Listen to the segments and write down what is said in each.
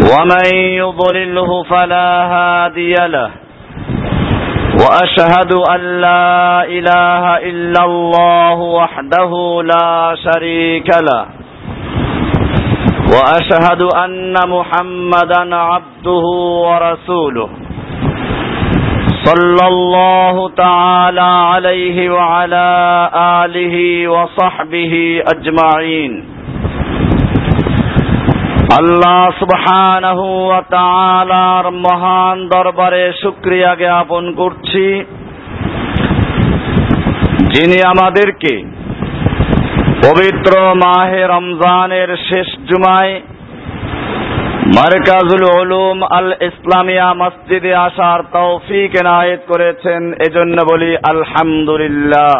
ومن يضلله فلا هادي له. وأشهد أن لا إله إلا الله وحده لا شريك له. وأشهد أن محمدا عبده ورسوله. صلى الله تعالى عليه وعلى آله وصحبه أجمعين. আল্লাহ সুবহানাহু ওয়া তাআলার মহান দরবারে শুকরিয়া জ্ঞাপন করছি। যিনি আমাদেরকে পবিত্র মাহে রমজানের শেষ জুমায় মার্কাজুল উলুম আল ইসলামিয়া মসজিদে আসার তৌফিক এনায়েত করেছেন, এজন্য বলি আলহামদুলিল্লাহ।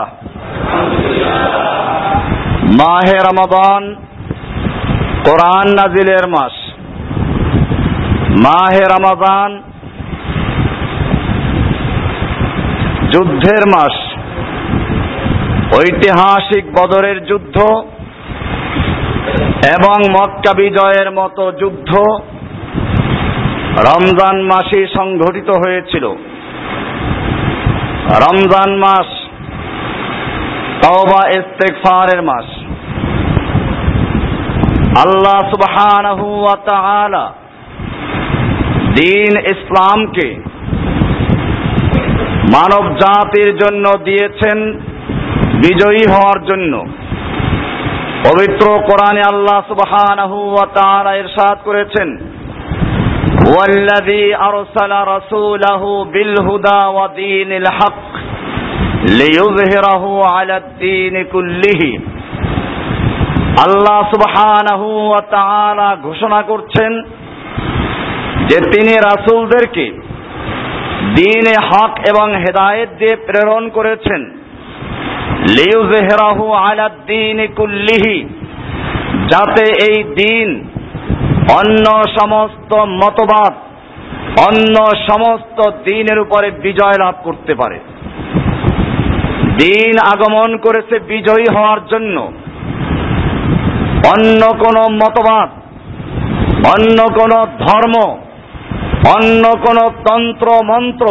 মাহে রমাদান কোরআন নাজিলের মাস। মাহে রমাদান, যুদ্ধের মাস। ঐতিহাসিক বদরের যুদ্ধ এবং মক্কা বিজয়ের মতো যুদ্ধ রমজান মাসে সংঘটিত হয়েছিল। রমজান মাস তওবা, ইস্তেগফারের মাস। আল্লাহ সুবহান দিন ইসলামকে মানব জাতির জন্য দিয়েছেন, বিজয়ী হওয়ার জন্য। পবিত্র কোরআনে আল্লাহ সুবহান ইরশাদ করেছেন, ওয়াল্লাযী আরসালা রাসূলাহু বিল হুদা ওয়া দীনিল হক লিইয়ুযহিরাহু আলা আল্লাহ সুবহানাহু ওয়া তাআলা ঘোষণা করছেন যে তিনি রাসূলদেরকে দ্বীনে হক এবং হেদায়েত দিয়ে প্রেরণ করেছেন। লিউযহিরাহু আলা দ্বীনি কুল্লিহি, যাতে এই দিন অন্য সমস্ত মতবাদ, অন্য সমস্ত দিনের উপরে বিজয় লাভ করতে পারে। দিন আগমন করেছে বিজয়ী হওয়ার জন্য। অন্য কোন মতবাদ, অন্য কোন ধর্ম, অন্য কোন তন্ত্র মন্ত্র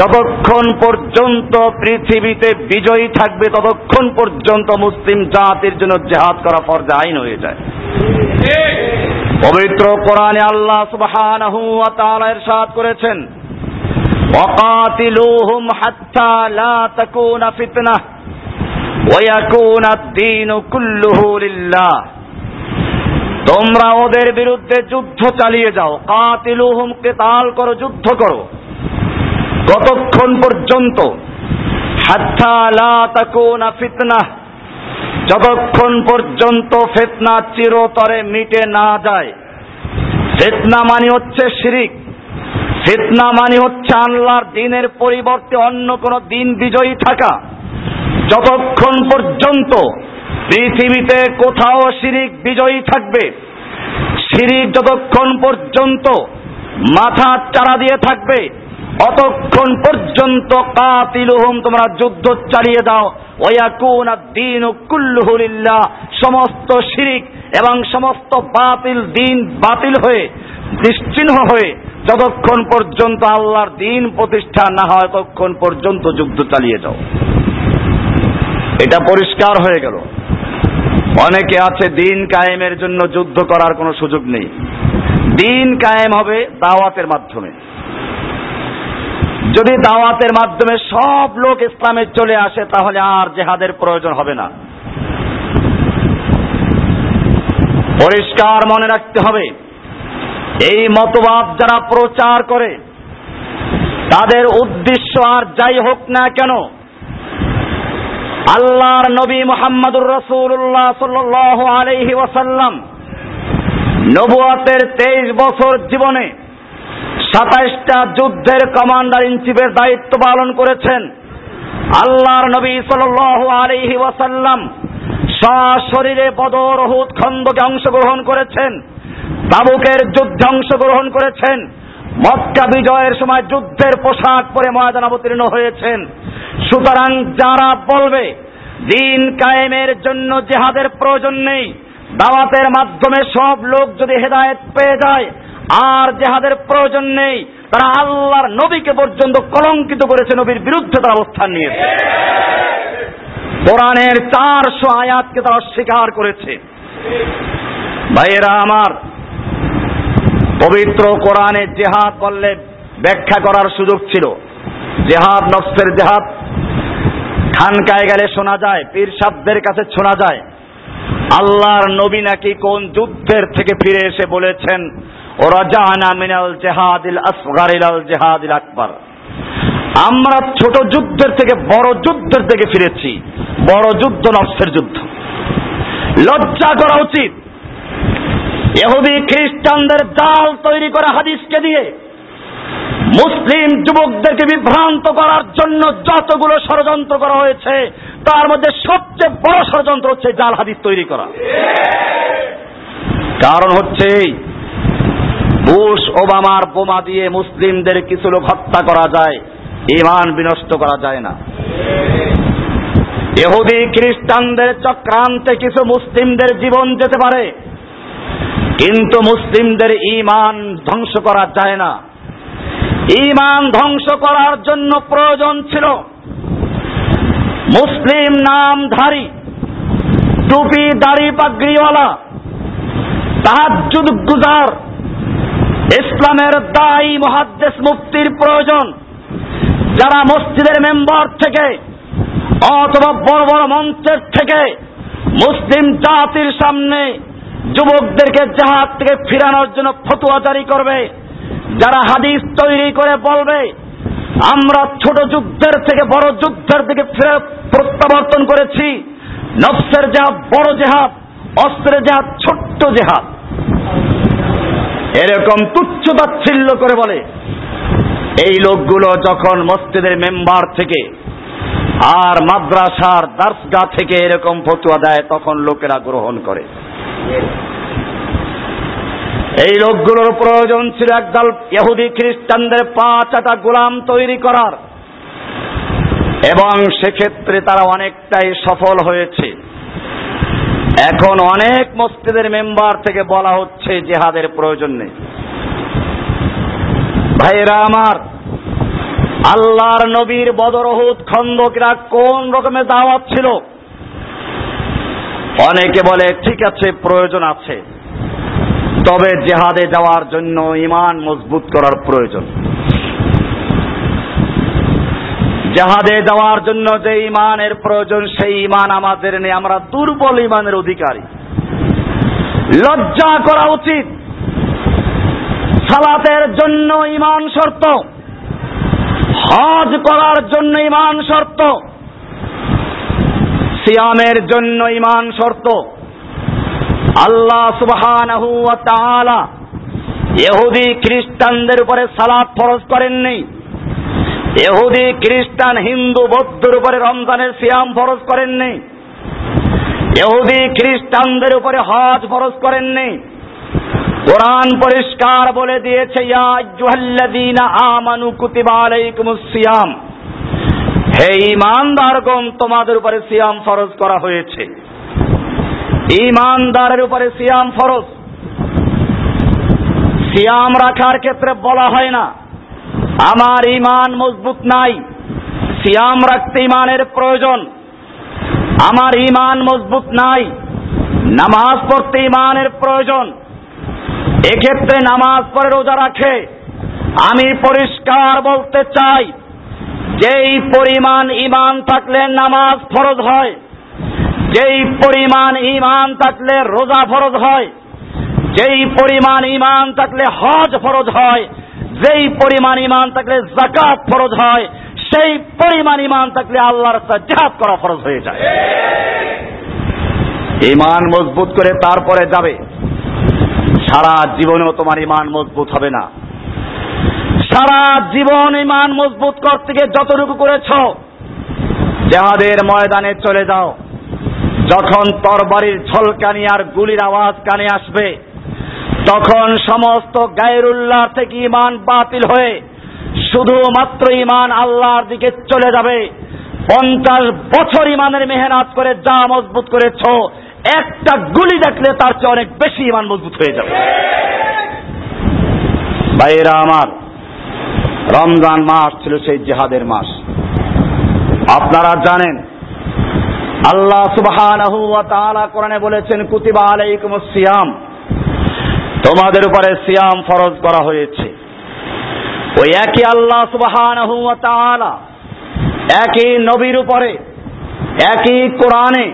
যতক্ষণ পর্যন্ত পৃথিবীতে বিজয়ী থাকবে, ততক্ষণ পর্যন্ত মুসলিম জাতির জন্য জেহাদ করা ফরজে আইন হয়ে যায়। পবিত্র কোরআনে আল্লাহ সুবহানাহু ওয়া করেছেন, ওয়াকাতিলুহুম হাত্তা লা তাকুনা ফিতনাহ। তোমরা ওদের বিরুদ্ধে যুদ্ধ চালিয়ে যাও। কাতিলুহুম, কিতাল করো, যুদ্ধ করো। কতক্ষণ পর্যন্ত? ফিতনাহ যতক্ষণ পর্যন্ত ফেতনা চিরতরে মিটে না যায়। ফেতনা মানে হচ্ছে শিরিক। ফেতনা মানে হচ্ছে আল্লাহর দিনের পরিবর্তে অন্য কোন দিন বিজয়ী থাকা। যতক্ষণ পর্যন্ত পৃথিবীতে কোথাও শিরিক বিজয়ী থাকবে, শিরিক যতক্ষণ পর্যন্ত মাথা চারা দিয়ে থাকবে, অতক্ষণ পর্যন্ত কাতিলুহুম, তোমরা যুদ্ধ চালিয়ে দাও। ওয়াকুন দিন কুল্লুহুলিল্লাহ সমস্ত শিরিক এবং সমস্ত বাতিল দিন বাতিল হয়ে, নিশ্চিহ্ন হয়ে, যতক্ষণ পর্যন্ত আল্লাহর দিন প্রতিষ্ঠা না হয়, ততক্ষণ পর্যন্ত যুদ্ধ চালিয়ে যাও। এটা পরিষ্কার হয়ে গেল। অনেকে আছে, দিন কায়েমের জন্য যুদ্ধ করার কোনো সুযোগ নেই। দিন কায়েম হবে দাওয়াতের মাধ্যমে। যদি দাওয়াতের মাধ্যমে সব লোক ইসলামে চলে আসে, তাহলে আর জেহাদের প্রয়োজন হবে না। পরিষ্কার মনে রাখতে হবে, এই মতবাদ যারা প্রচার করে, তাদের উদ্দেশ্য আর যাই হোক না কেন আল্লাহর নবী মোহাম্মদুর রসুল্লাহ সাল্লাহ আলহি ওয়াসাল্লাম নবুয়াতের তেইশ বছর জীবনে সাতাইশটা যুদ্ধের কমান্ডার ইন চিফের দায়িত্ব পালন করেছেন। আল্লাহর নবী সাল আলহি ওয়াসাল্লাম সশরীরে বদর হুদ খন্দকে অংশগ্রহণ করেছেন, তাবুকের যুদ্ধে অংশগ্রহণ করেছেন, মক্কা বিজয়ের সময় যুদ্ধের পোশাক পরে ময়দান অবতীর্ণ হয়েছেন। সুতরাং যারা বলবে, দিন কায়েমের জন্য জেহাদের প্রয়োজন নেই, দাওয়াতের মাধ্যমে সব লোক যদি হেদায়েত পেয়ে যায়, আর জেহাদের প্রয়োজন নেই, তারা আল্লাহর নবীকে পর্যন্ত কলঙ্কিত করেছে, নবীর বিরুদ্ধে তারা অবস্থান নিয়েছে। কোরআনের চারশো আয়াতকে তারা অস্বীকার করেছে। ভাইয়েরা আমার, পবিত্র কোরআনে জেহাদ করলে ব্যাখ্যা করার সুযোগ ছিল। জেহাদ, নফসের জেহাদ খানকায় গেলে শোনা যায়, পীর সাবদের কাছে শোনা যায়, আল্লাহর নবী নাকি কোন যুদ্ধের থেকে ফিরে এসে বলেছেন, ওরাজানা মিনাল জেহাদিল আসগারিল জেহাদিল আকবর। আমরা ছোট যুদ্ধের থেকে, বড় যুদ্ধের থেকে ফিরেছি, বড় যুদ্ধ নফসের যুদ্ধ। লজ্জা করা উচিত। এহুদি খ্রিস্টানদের জাল তৈরি করা হাদিসকে দিয়ে মুসলিম যুবকদেরকে বিভ্রান্ত করার জন্য যতগুলো ষড়যন্ত্র করা হয়েছে, তার মধ্যে সবচেয়ে বড় ষড়যন্ত্র হচ্ছে জাল হাদিস তৈরি করা। কারণ হচ্ছে, বুশ, ওবামার বোমা দিয়ে মুসলিমদের কিছু লোক হত্যা করা যায়, ইমান বিনষ্ট করা যায় না। এহুদি খ্রিস্টানদের চক্রান্তে কিছু মুসলিমদের জীবন যেতে পারে, কিন্তু মুসলিমদের ইমান ধ্বংস করা যায় না। ইমান ধ্বংস করার জন্য প্রয়োজন ছিল। মুসলিম নামধারী, টুপি দাড়ি পাগড়িওয়ালা তাহাজুদ গুজার, ইসলামের দায়ী মহাদ্দেশ মুক্তির প্রয়োজন। যারা মসজিদের মেম্বার থেকে অথবা বড় বড় মঞ্চের থেকে মুসলিম জাতির সামনে যুবকদেরকে জাহাজ থেকে ফিরানোর জন্য ফতুয়া জারি করবে যারা হাদিস তৈরি করে বলবে, আমরা ছোট যুদ্ধের থেকে বড় যুদ্ধের দিকে ফিরে প্রত্যাবর্তন করেছি। নফসের জাহাজ বড় জেহাদ, অস্ত্রের জাহাজ ছোট্ট জেহাদ। এরকম তুচ্ছ তাচ্ছিল্য করে বলে, এই লোকগুলো যখন মসজিদের মেম্বার থেকে আর মাদ্রাসার দার্সগা থেকে এরকম ফতুয়া দেয়, তখন লোকেরা গ্রহণ করে। এই লোকগুলোর প্রয়োজন ছিল একদল ইহুদি খ্রিস্টানদের পা চাটা গোলাম তৈরি করার। এবং সেক্ষেত্রে তারা অনেকটাই সফল হয়েছে। এখন অনেক মসজিদের মেম্বার থেকে বলা হচ্ছে জেহাদের প্রয়োজন নেই। ভাইরা আমার, আল্লাহর নবীর বদরহুদ খন্দকরা কোন রকমের দাওয়াত ছিল? অনেকে বলে, ঠিক আছে, প্রয়োজন আছে। তবে জেহাদে যাওয়ার জন্য ইমান মজবুত করার প্রয়োজন। জেহাদে যাওয়ার জন্য যে ইমানের প্রয়োজন, সেই ইমান আমাদের নেই। আমরা দুর্বল ইমানের অধিকারী। লজ্জা করা উচিত। সালাতের জন্য ইমান শর্ত। হজ করার জন্য ইমান শর্ত। সিয়ামের জন্য ইমান শর্ত। আল্লাহ সুবহানাহু ইহুদি খ্রিস্টানদের উপরে সালাত ফরজ করেননি। ইহুদি খ্রিস্টান, হিন্দু বৌদ্ধের উপরে রমজানের সিয়াম ফরজ করেননি। ইহুদি খ্রিস্টানদের উপরে হজ ফরজ করেননি। কোরআন পরিষ্কার বলে দিয়েছে, ইয়া আইয়ুহাল্লাযীনা আমানু সিয়াম। হে ইমানদারগণ তোমাদের উপরে সিয়াম ফরজ করা হয়েছে। ইমানদারের উপরে সিয়াম ফরজ। সিয়াম রাখার ক্ষেত্রে বলা হয় না। আমার ইমান মজবুত নাই। সিয়াম রাখতে ইমানের প্রয়োজন। আমার ইমান মজবুত নাই। নামাজ পড়তে ইমানের প্রয়োজন। এক্ষেত্রে নামাজ পড়ে রোজা রাখে। আমি পরিষ্কার বলতে চাই, যেই পরিমাণ ইমান থাকলে নামাজ ফরজ হয় যেই পরিমাণ ইমান থাকলে রোজা ফরজ হয়, যেই পরিমাণ ইমান থাকলে হজ ফরজ হয়, যেই পরিমাণ ইমান থাকলে জাকাত ফরজ হয়, সেই পরিমাণ ইমান থাকলে আল্লাহর জাহাজ করা ফরজ হয়ে যায়। ইমান মজবুত করে তারপরে যাবে। সারা জীবনেও তোমার ইমান মজবুত হবে না। সারা জীবন ইমান মজবুত করতে গিয়ে যতটুকু করেছ, জাহাদের ময়দানে চলে যাও। যখন তরবারির ঝলকানি আর গুলির আওয়াজ কানে আসবে, তখন সমস্ত গায়রুল্লাহ থেকে ইমান বাতিল হয়ে শুধুমাত্র ইমান আল্লাহর দিকে চলে যাবে। পঞ্চাশ বছর ইমানের মেহনত করে যা মজবুত করেছ, একটা গুলি দেখলে তার চেয়ে অনেক বেশি ইমান মজবুত হয়ে যাবে। ভাইয়েরা আমার, রমজান মাস ছিল সেই জেহাদের মাস। আপনারা জানেন আল্লাহ তাআলা কোরআনে বলেছেন, কুতিবা আলাইকুমুস সিয়াম। তোমাদের উপরে সিয়াম ফরজ করা হয়েছে। ওই একই আল্লাহ তাআলা একই নবীর উপরে, একই কোরআনে,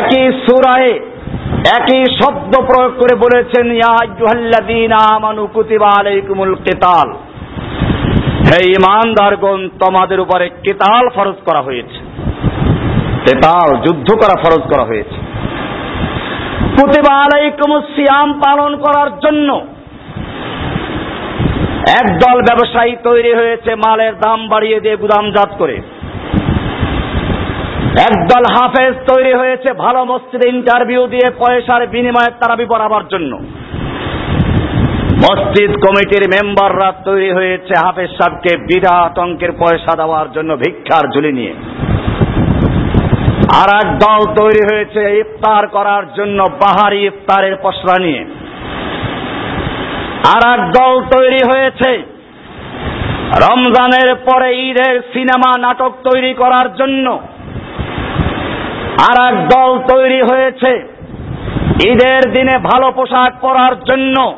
একই সূরায়ে, একই শব্দ প্রয়োগ করে বলেছেন, ইয়া কুতিবা আলাইকুমুল কিতাল। হে ইমানদারগণ তোমাদের উপরে কিতাল ফরজ করা হয়েছে। কেতাল যুদ্ধ করা ফরজ করা হয়েছে। সিয়াম পালন করার জন্য একদল ব্যবসায়ী তৈরি হয়েছে, মালের দাম বাড়িয়ে দিয়ে গুদামজাত করে। একদল হাফেজ তৈরি হয়েছে, ভালো মসজিদে ইন্টারভিউ দিয়ে পয়সার বিনিময়ে তারাবি পড়াবার জন্য। মসজিদ কমিটির মেম্বাররা তৈরি হয়েছে হাফেজ সাহেবকে বিরাট অঙ্কের পয়সা দেওয়ার জন্য ভিক্ষার ঝুলি নিয়ে। আর এক দল তৈরি হয়েছে ইফতার করার জন্য বাহারি ইফতারের পসরা নিয়ে। আর এক দল তৈরি হয়েছে রমজানের পরে ঈদের সিনেমা নাটক তৈরি করার জন্য। আর এক দল তৈরি হয়েছে ঈদের দিনে ভালো পোশাক পরার জন্য।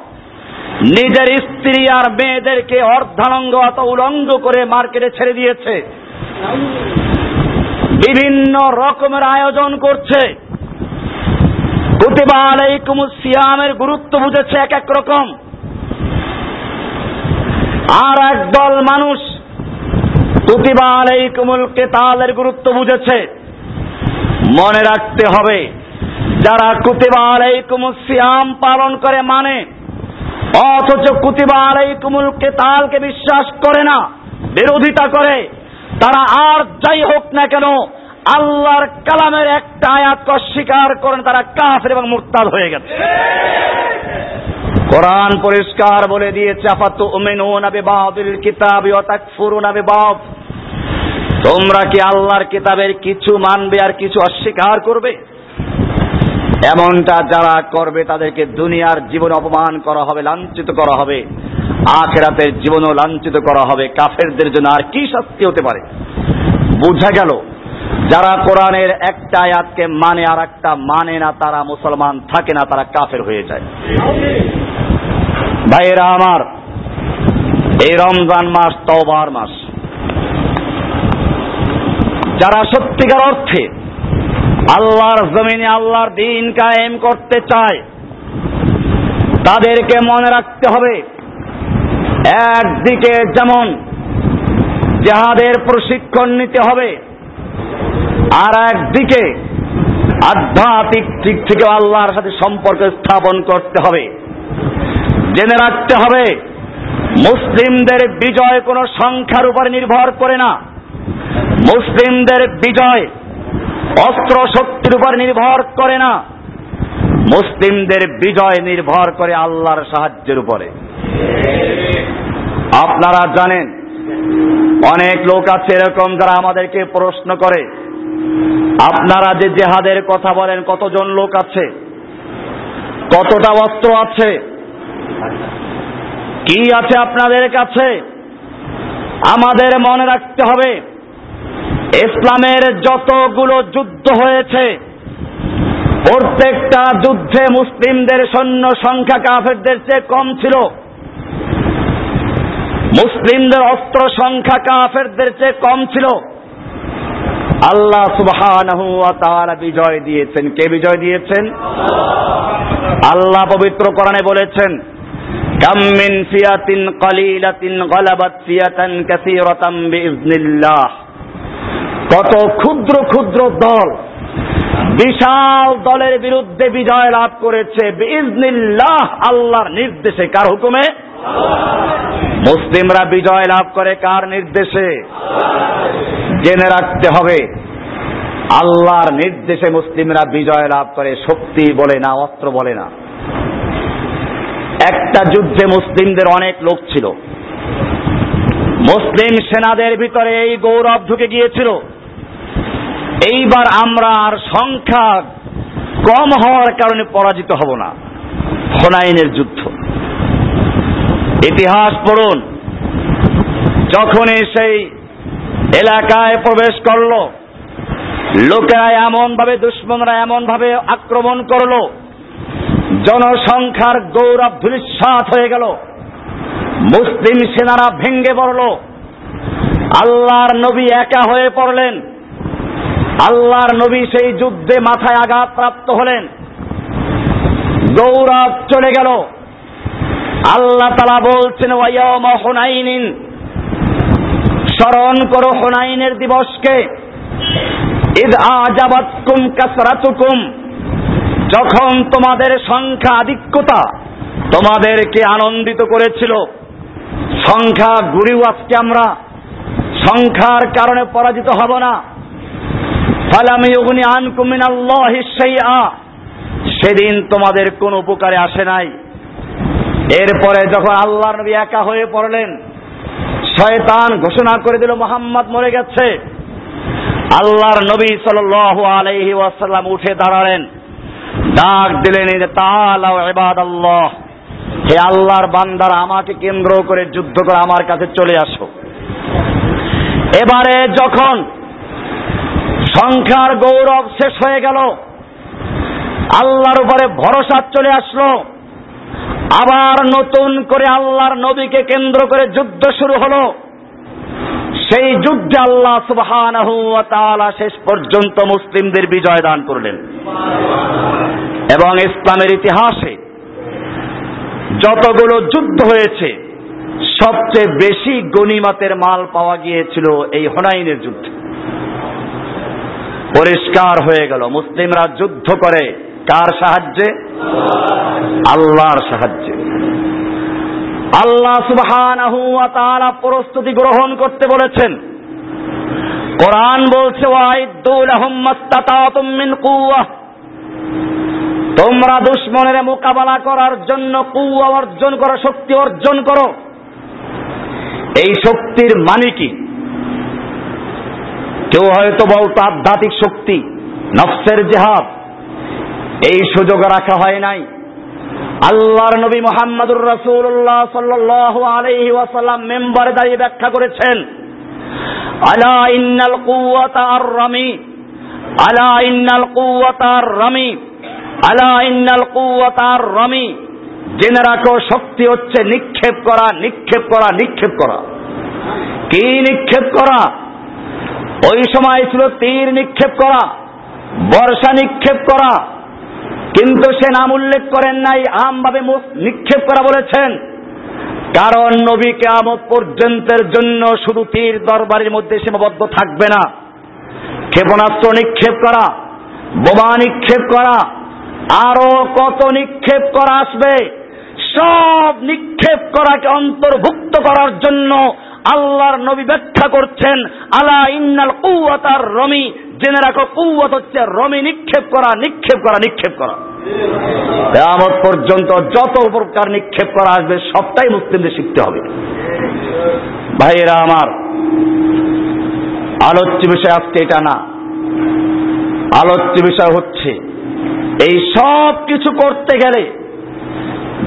নিজের স্ত্রী আর মেয়েদেরকে অর্ধালঙ্গ অত উলঙ্গ করে মার্কেটে ছেড়ে দিয়েছে। বিভিন্ন রকমের আয়োজন করছে। কুতিবা আলাইকুমুস সিয়ামের গুরুত্ব বুঝেছে এক এক রকম। আর একদল মানুষ কুতিবা আলাইকুমুল কেতালের গুরুত্ব বুঝেছে। মনে রাখতে হবে, যারা কুতিবা আলাইকুমুস সিয়াম পালন করে মানে অথচ কুতিবা আলাইকুমুল কেতালকে বিশ্বাস করে না, বিরোধিতা করে। তারা আর যাই হোক না কেন, আল্লাহর কালামের একটা আয়াত অস্বীকার করেন, তারা কাফের এবং মুরতাদ হয়ে গেছে। কোরআন পরিষ্কার বলে দিয়েছে আফাতু উমিনুনা বিবাদিল কিতাবি ওয়া আবে বিবাদ। তোমরা কি আল্লাহর কিতাবের কিছু মানবে আর কিছু অস্বীকার করবে? এমনটা যারা করবে তাদেরকে দুনিয়ার জীবন অপমান করা হবে, লাঞ্ছিত করা হবে। আখেরাতের জীবনও লাঞ্ছিত করা হবে। কাফেরদের জন্য আর কি শাস্তি হতে পারে? বোঝা গেল, যারা কোরআনের একটা আয়াতকে মানে আর একটা মানে না, তারা মুসলমান থাকে না, তারা কাফের হয়ে যায়। ভাইয়েরা আমার, এই রমজান মাস তওবার মাস। যারা সত্যিকার অর্থে আল্লাহর জমিনে আল্লাহর দিন কায়েম করতে চায়। তাদেরকে মনে রাখতে হবে, একদিকে যেমন জাহাদের প্রশিক্ষণ নিতে হবে, আর একদিকে আধ্যাত্মিক দিক থেকে আল্লাহর সাথে সম্পর্ক স্থাপন করতে হবে। জেনে রাখতে হবে, মুসলিমদের বিজয় কোনো সংখ্যার উপর নির্ভর করে না। মুসলিমদের বিজয় অস্ত্র শক্তির উপর নির্ভর করে না। মুসলিমদের বিজয় নির্ভর করে আল্লাহর সাহায্যের উপরে। আপনারা জানেন, অনেক লোক আছে এরকম যারা আমাদেরকে প্রশ্ন করে। আপনারা যে জেহাদের কথা বলেন, কতজন লোক আছে? কতটা অস্ত্র আছে? কি আছে আপনাদের কাছে? আমাদের মনে রাখতে হবে ইসলামের যতগুলো যুদ্ধ হয়েছে, প্রত্যেকটা যুদ্ধে মুসলিমদের সৈন্য সংখ্যা কাফেরদের চেয়ে কম ছিল। মুসলিমদের অস্ত্র সংখ্যা কাফেরদের চেয়ে কম ছিল। আল্লাহ সুবহানাহু ওয়া তাআলা বিজয় দিয়েছেন। কে বিজয় দিয়েছেন? আল্লাহ পবিত্র কোরআনে বলেছেন, কাম মিন ফিয়াতিন কালিলাতিন গালাবাত ফিয়াতান বিইজনিল্লাহ কত ক্ষুদ্র ক্ষুদ্র দল বিশাল দলের বিরুদ্ধে বিজয় লাভ করেছে, বিইজনিল্লাহ, আল্লাহর নির্দেশে। কার হুকুমে? মুসলিমরা বিজয় লাভ করে কার নির্দেশে? জেনে রাখতে হবে, আল্লাহর নির্দেশে মুসলিমরা বিজয় লাভ করে। শক্তি বলে না, অস্ত্র বলে না। একটা যুদ্ধে মুসলিমদের অনেক লোক ছিল। মুসলিম সেনাদের ভিতরে এই গৌরব ঢুকে গিয়েছিল। এইবার আমরা আর সংখ্যা কম হওয়ার কারণে পরাজিত হব না। হোনাইনের যুদ্ধ। ইতিহাস পড়ুন। যখনই সেই এলাকায় প্রবেশ করল, লোকেরা এমন ভাবে দুশ্মনরা এমন ভাবে আক্রমণ করল, জনসংখ্যার গৌরব ধূলিসাৎ হয়ে গেল, মুসলিম সেনারা ভেঙ্গে পড়ল, আল্লাহর নবী একা হয়ে পড়লেন আল্লাহর নবী সেই যুদ্ধে মাথায় আঘাত প্রাপ্ত হলেন। গৌরব চলে গেল। আল্লাহ তালা বলছেন হোনাইনিন স্মরণ করো হোনাইনের দিবসকে। ঈদ আজাবাতকুম কাসরাতুকুম যখন তোমাদের সংখ্যা আধিক্যতা তোমাদেরকে আনন্দিত করেছিল। সংখ্যা গুরিও আজকে আমরা। সংখ্যার কারণে পরাজিত হব না। ফালামি উগনি আনকুমিন আল্লাহ সেদিন তোমাদের কোন উপকারে আসে নাই। এরপরে যখন আল্লাহ নবী একা হয়ে পড়লেন, শয়তান ঘোষণা করে দিল, মোহাম্মদ মরে গেছে। আল্লাহর নবী সাল আলাইহি ওয়াসাল্লাম উঠে দাঁড়ালেন। ডাক দিলেন ইবাদাল্লাহ। হে আল্লাহর বান্দার, আমাকে কেন্দ্র করে যুদ্ধ করে আমার কাছে চলে আসো। এবারে যখন সংখ্যার গৌরব শেষ হয়ে গেল। আল্লাহর উপরে ভরসা চলে আসলো। আবার নতুন করে আল্লাহর নবীকে কেন্দ্র করে যুদ্ধ শুরু হলো। সেই যুদ্ধে আল্লাহ সুবহানাহু ওয়া শেষ পর্যন্ত মুসলিমদের বিজয় দান করলেন। এবং ইসলামের ইতিহাসে যতগুলো যুদ্ধ হয়েছে, সবচেয়ে বেশি গনিমাতের মাল পাওয়া গিয়েছিল এই হনাইনের যুদ্ধে। পরিষ্কার হয়ে গেল। মুসলিমরা যুদ্ধ করে। কার সাহায্যে? আল্লাহর সাহায্যে। আল্লাহ সুবহানাহু প্রস্তুতি গ্রহণ করতে বলেছেন। কোরআন বলছে তোমরা দুশ্মনের মোকাবেলা করার জন্য কুয়া অর্জন করো, শক্তি অর্জন করো। এই শক্তির মানে কি? কেউ হয়তো বলতো আধ্যাত্মিক শক্তি, নফসের জেহাদ, এই সুযোগ রাখা হয় নাই। আল্লাহর নবী মোহাম্মদুর রাসূলুল্লাহ সাল্লাল্লাহু আলাইহি ওয়াসাল্লাম মেম্বারে দাঁড়িয়ে ব্যাখ্যা করেছেন, আলা ইন্নাল কুওয়াতা আর রামি আলা ইন্নাল কুওয়াতা আর রামি আলা ইন্নাল কুওয়াতা আর রামি জেনে রাখো, শক্তি হচ্ছে নিক্ষেপ করা নিক্ষেপ করা নিক্ষেপ করা। কি নিক্ষেপ করা? ওই সময় ছিল তীর নিক্ষেপ করা, বর্ষা নিক্ষেপ করা। কিন্তু সে নাম উল্লেখ করেন নাই, আমভাবে নিক্ষেপ করা বলেছেন। কারণ নবী কেয়ামত পর্যন্তের জন্য শুধু তীর দরবারের মধ্যে সীমাবদ্ধ থাকবে না। ক্ষেপণাস্ত্র নিক্ষেপ করা, বোমা নিক্ষেপ করা, আরও কত নিক্ষেপ করা আসবে, সব নিক্ষেপ করাকে অন্তর্ভুক্ত করার জন্য আল্লাহর নবী ব্যাখ্যা করছেন, আলা ইন্নাল কুয়াতার রমি জেনে রাখো কুয়াত হচ্ছে রমি নিক্ষেপ করা নিক্ষেপ করা নিক্ষেপ করা। কেয়ামত পর্যন্ত যত প্রকার নিক্ষেপ করা আসবে, সবটাই মুসলিমদের শিখতে হবে। ভাইয়েরা আমার, আলোচ্য বিষয় আজকে এটা না। আলোচ্য বিষয় হচ্ছে, এই সব কিছু করতে গেলে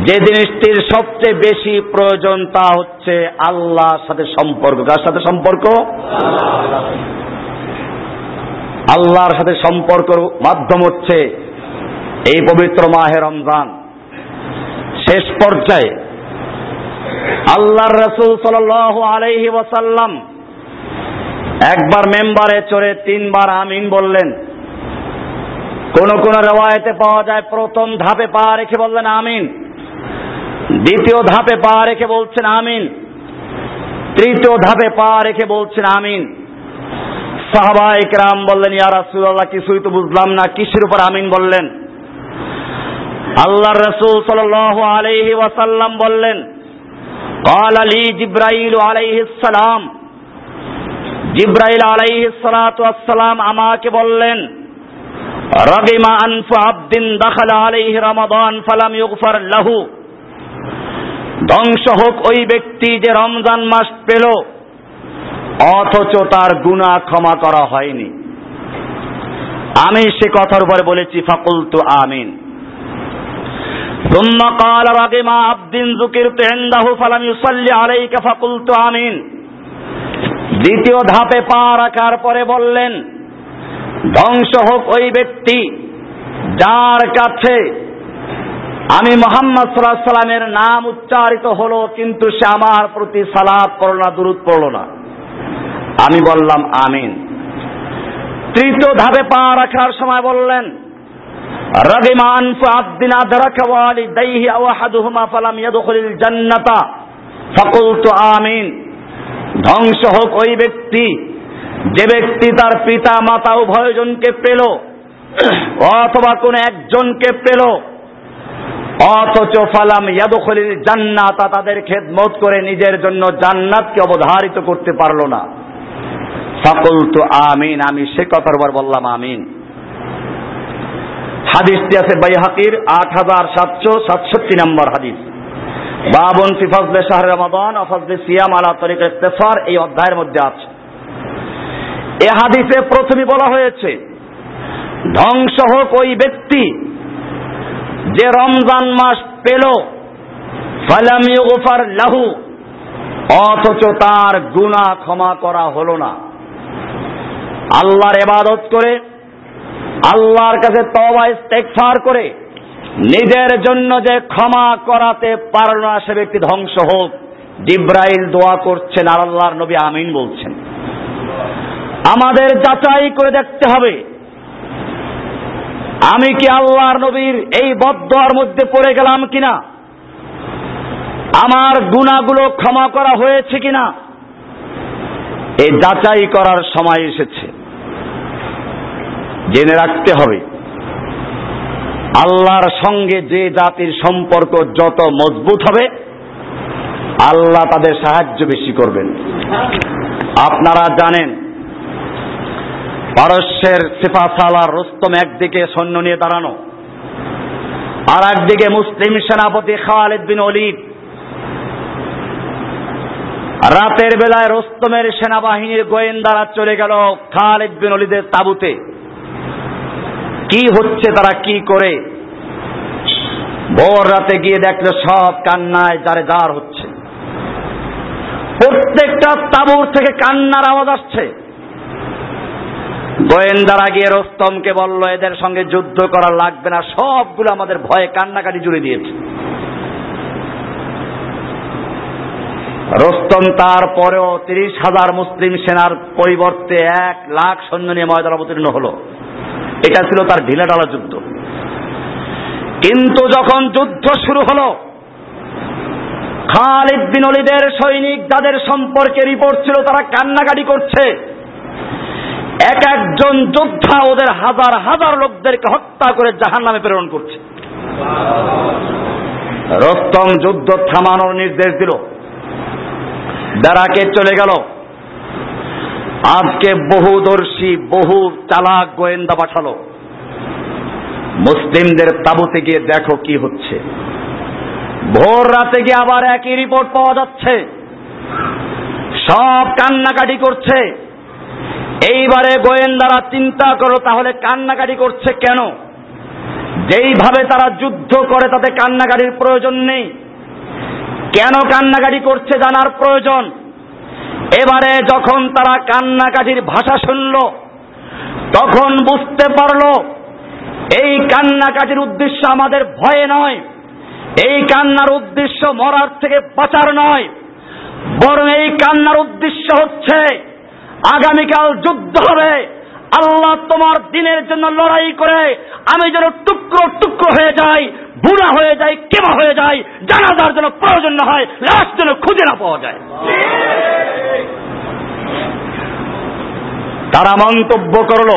যে জিনিসটির সবচেয়ে বেশি প্রয়োজন তা হচ্ছে আল্লাহর সাথে সম্পর্ক। কার সাথে সম্পর্ক? আল্লাহর সাথে সম্পর্ক মাধ্যম হচ্ছে এই পবিত্র মাহে রমজান। শেষ পর্যায়ে আল্লাহর রসুল সাল আলাইহি ওয়াসাল্লাম একবার মেম্বারে চড়ে তিনবার আমিন বললেন। কোন কোন রেওয়ায়তে পাওয়া যায়, প্রথম ধাপে পা রেখে বললেন, আমিন। দ্বিতীয় ধাপে পা রেখে বলছেন আমিন তৃতীয় ধাপে পা রেখে বলছেন আমিন সাহাবা ইকরাম বললেন ইয়া রাসূলুল্লাহ কিছুই তো বুঝলাম না কিসের উপর আমিন বললেন আল্লাহর রাসূল সাল্লাল্লাহু আলাইহি ওয়াসাল্লাম বললেন قال لي جبرائيل عليه السلام জিব্রাইল আলাইহিসসালাম আমাকে বললেন রগিমা আনফু আবদিন দাখালা আলাইহি রমাদান ফালাম ইউগফার লাহু ধ্বংস হোক ওই ব্যক্তি যে রমজান মাস পেল অথচ তার গুণা ক্ষমা করা হয়নি আমি সে কথার উপরে বলেছি ফাকুলতু আমিন ثم قال رغم عبد ذكرت عنده فلم يصلي عليك فقلت آمين দ্বিতীয় ধাপে পা রাখার পরে বললেন ধ্বংস হোক ওই ব্যক্তি যার কাছে আমি মোহাম্মদ সাল্লাহ সাল্লামের নাম উচ্চারিত হলো, কিন্তু সে আমার প্রতি সালাদ পড়ল না দূরত পড়ল না। আমি বললাম, আমিন। তৃতীয় ধাপে পা রাখার সময় বললেন রবিমান ফাদ্দিন আদরাকা ওয়ালিদাইহি আও আহাদুহুমা ফালাম ইয়াদখুলিল জান্নাতা। ফাকুলতু, আমিন। ধ্বংস হোক ওই ব্যক্তি যে ব্যক্তি তার পিতা মাতা উভয়জনকে পেল, অথবা কোন একজনকে পেল, অথচ ফালাম ইয়াদখলিল জান্নাতা, তাদের খেদমত করে নিজের জন্য জান্নাতকে অবধারিত করতে পারল না। ফাকুল তো আমিন, আমি সে কথার উপর বললাম আমিন। হাদিসটি আছে বাইহাকির, আট হাজার সাতশো সাতষট্টি নম্বর হাদিস। বাবন ফিফজলে শাহর রমাদান অফজলে সিয়াম আলা তরিক ইস্তেফার এই অধ্যায়ের মধ্যে আছে। এ হাদিসে প্রথমে বলা হয়েছে, ধ্বংস হোক ওই ব্যক্তি যে রমজান মাস পেল, ফালাম লাহু, অথচ তার গুনাহ ক্ষমা করা হলো না। আল্লাহর এবাদত করে, আল্লাহর কাছে তবা ইস্তেকফার করে, নিজের জন্য যে ক্ষমা করাতে পারল না সে ব্যক্তি ধ্বংস হোক। জিব্রাইল দোয়া করছেন আর আল্লাহর নবী আমিন বলছেন। আমাদের যাচাই করে দেখতে হবে। আমি কি আল্লাহর নবীর এই বদ্দার মধ্যে পড়ে গেলাম কিনা? আমার গুণাগুলো ক্ষমা করা হয়েছে কিনা? এই যাচাই করার সময় এসেছে। জেনে রাখতে হবে, আল্লাহর সঙ্গে যে জাতির সম্পর্ক যত মজবুত হবে, আল্লাহ তাদের সাহায্য বেশি করবেন। আপনারা জানেন পারস্যের সিফা সালার রুস্তম একদিকে সৈন্য নিয়ে দাঁড়ানো আর একদিকে মুসলিম সেনাপতি খালিদ বিন অলিদ রাতের বেলায় রোস্তমের সেনাবাহিনীর গোয়েন্দারা চলে গেল খালিদ বিন অলিদের তাবুতে। কি হচ্ছে তারা কি করে? ভোর রাতে গিয়ে দেখল সব কান্নায় যারে দাঁড় হচ্ছে। প্রত্যেকটা তাবুর থেকে কান্নার আওয়াজ আসছে। গোয়েন্দারা গিয়ে রোস্তমকে বলল, এদের সঙ্গে যুদ্ধ করা লাগবে না, সবগুলো আমাদের ভয়ে কান্নাকাটি জুড়ে দিয়েছে। রোস্তম তারপরেও তিরিশ হাজার মুসলিম সেনার পরিবর্তে এক লাখ সৈন্য নিয়ে ময়দান অবতীর্ণ হলো। এটা ছিল তার ঢিলাঢালা যুদ্ধ। কিন্তু যখন যুদ্ধ শুরু হলো, খালিদ বিন অলিদের সৈনিক যাদের সম্পর্কে রিপোর্ট ছিল, তারা কান্নাকাটি করছে। এক একজন যোদ্ধা ওদের হাজার হাজার লোকদেরকে হত্যা করে জাহান নামে প্রেরণ করছে। রস্তম যুদ্ধ থামানোর নির্দেশ দিল। বেড়াকে চলে গেল। আজকে বহুদর্শী, বহু চালাক গোয়েন্দা পাঠালো। মুসলিমদের তাবুতে গিয়ে দেখো কি হচ্ছে। ভোর রাতে গিয়ে আবার একই রিপোর্ট পাওয়া যাচ্ছে। সব কান্নাকাটি করছে। এইবারে গোয়েন্দারা চিন্তা করো, তাহলে কান্নাকাটি করছে কেন? যেইভাবে তারা যুদ্ধ করে, তাতে কান্নাকাটির প্রয়োজন নেই। কেন কান্নাকাটি করছে জানার প্রয়োজন? এবারে যখন তারা কান্নাকাটির ভাষা শুনল, তখন বুঝতে পারল, এই কান্নাকাটির উদ্দেশ্য আমাদের ভয়ে নয়। এই কান্নার উদ্দেশ্য মরার থেকে বাঁচার নয়। বরং এই কান্নার উদ্দেশ্য হচ্ছে আগামীকাল যুদ্ধ হবে। আল্লাহ তোমার দিনের জন্য লড়াই করে আমি যেন টুকরো টুকরো হয়ে যাই, বুড়া হয়ে যায় কেমা হয়ে যায় জানাজার জন্য প্রয়োজন না হয়, লাশ যেন খুঁজে না পাওয়া যায়। তারা মন্তব্য করল।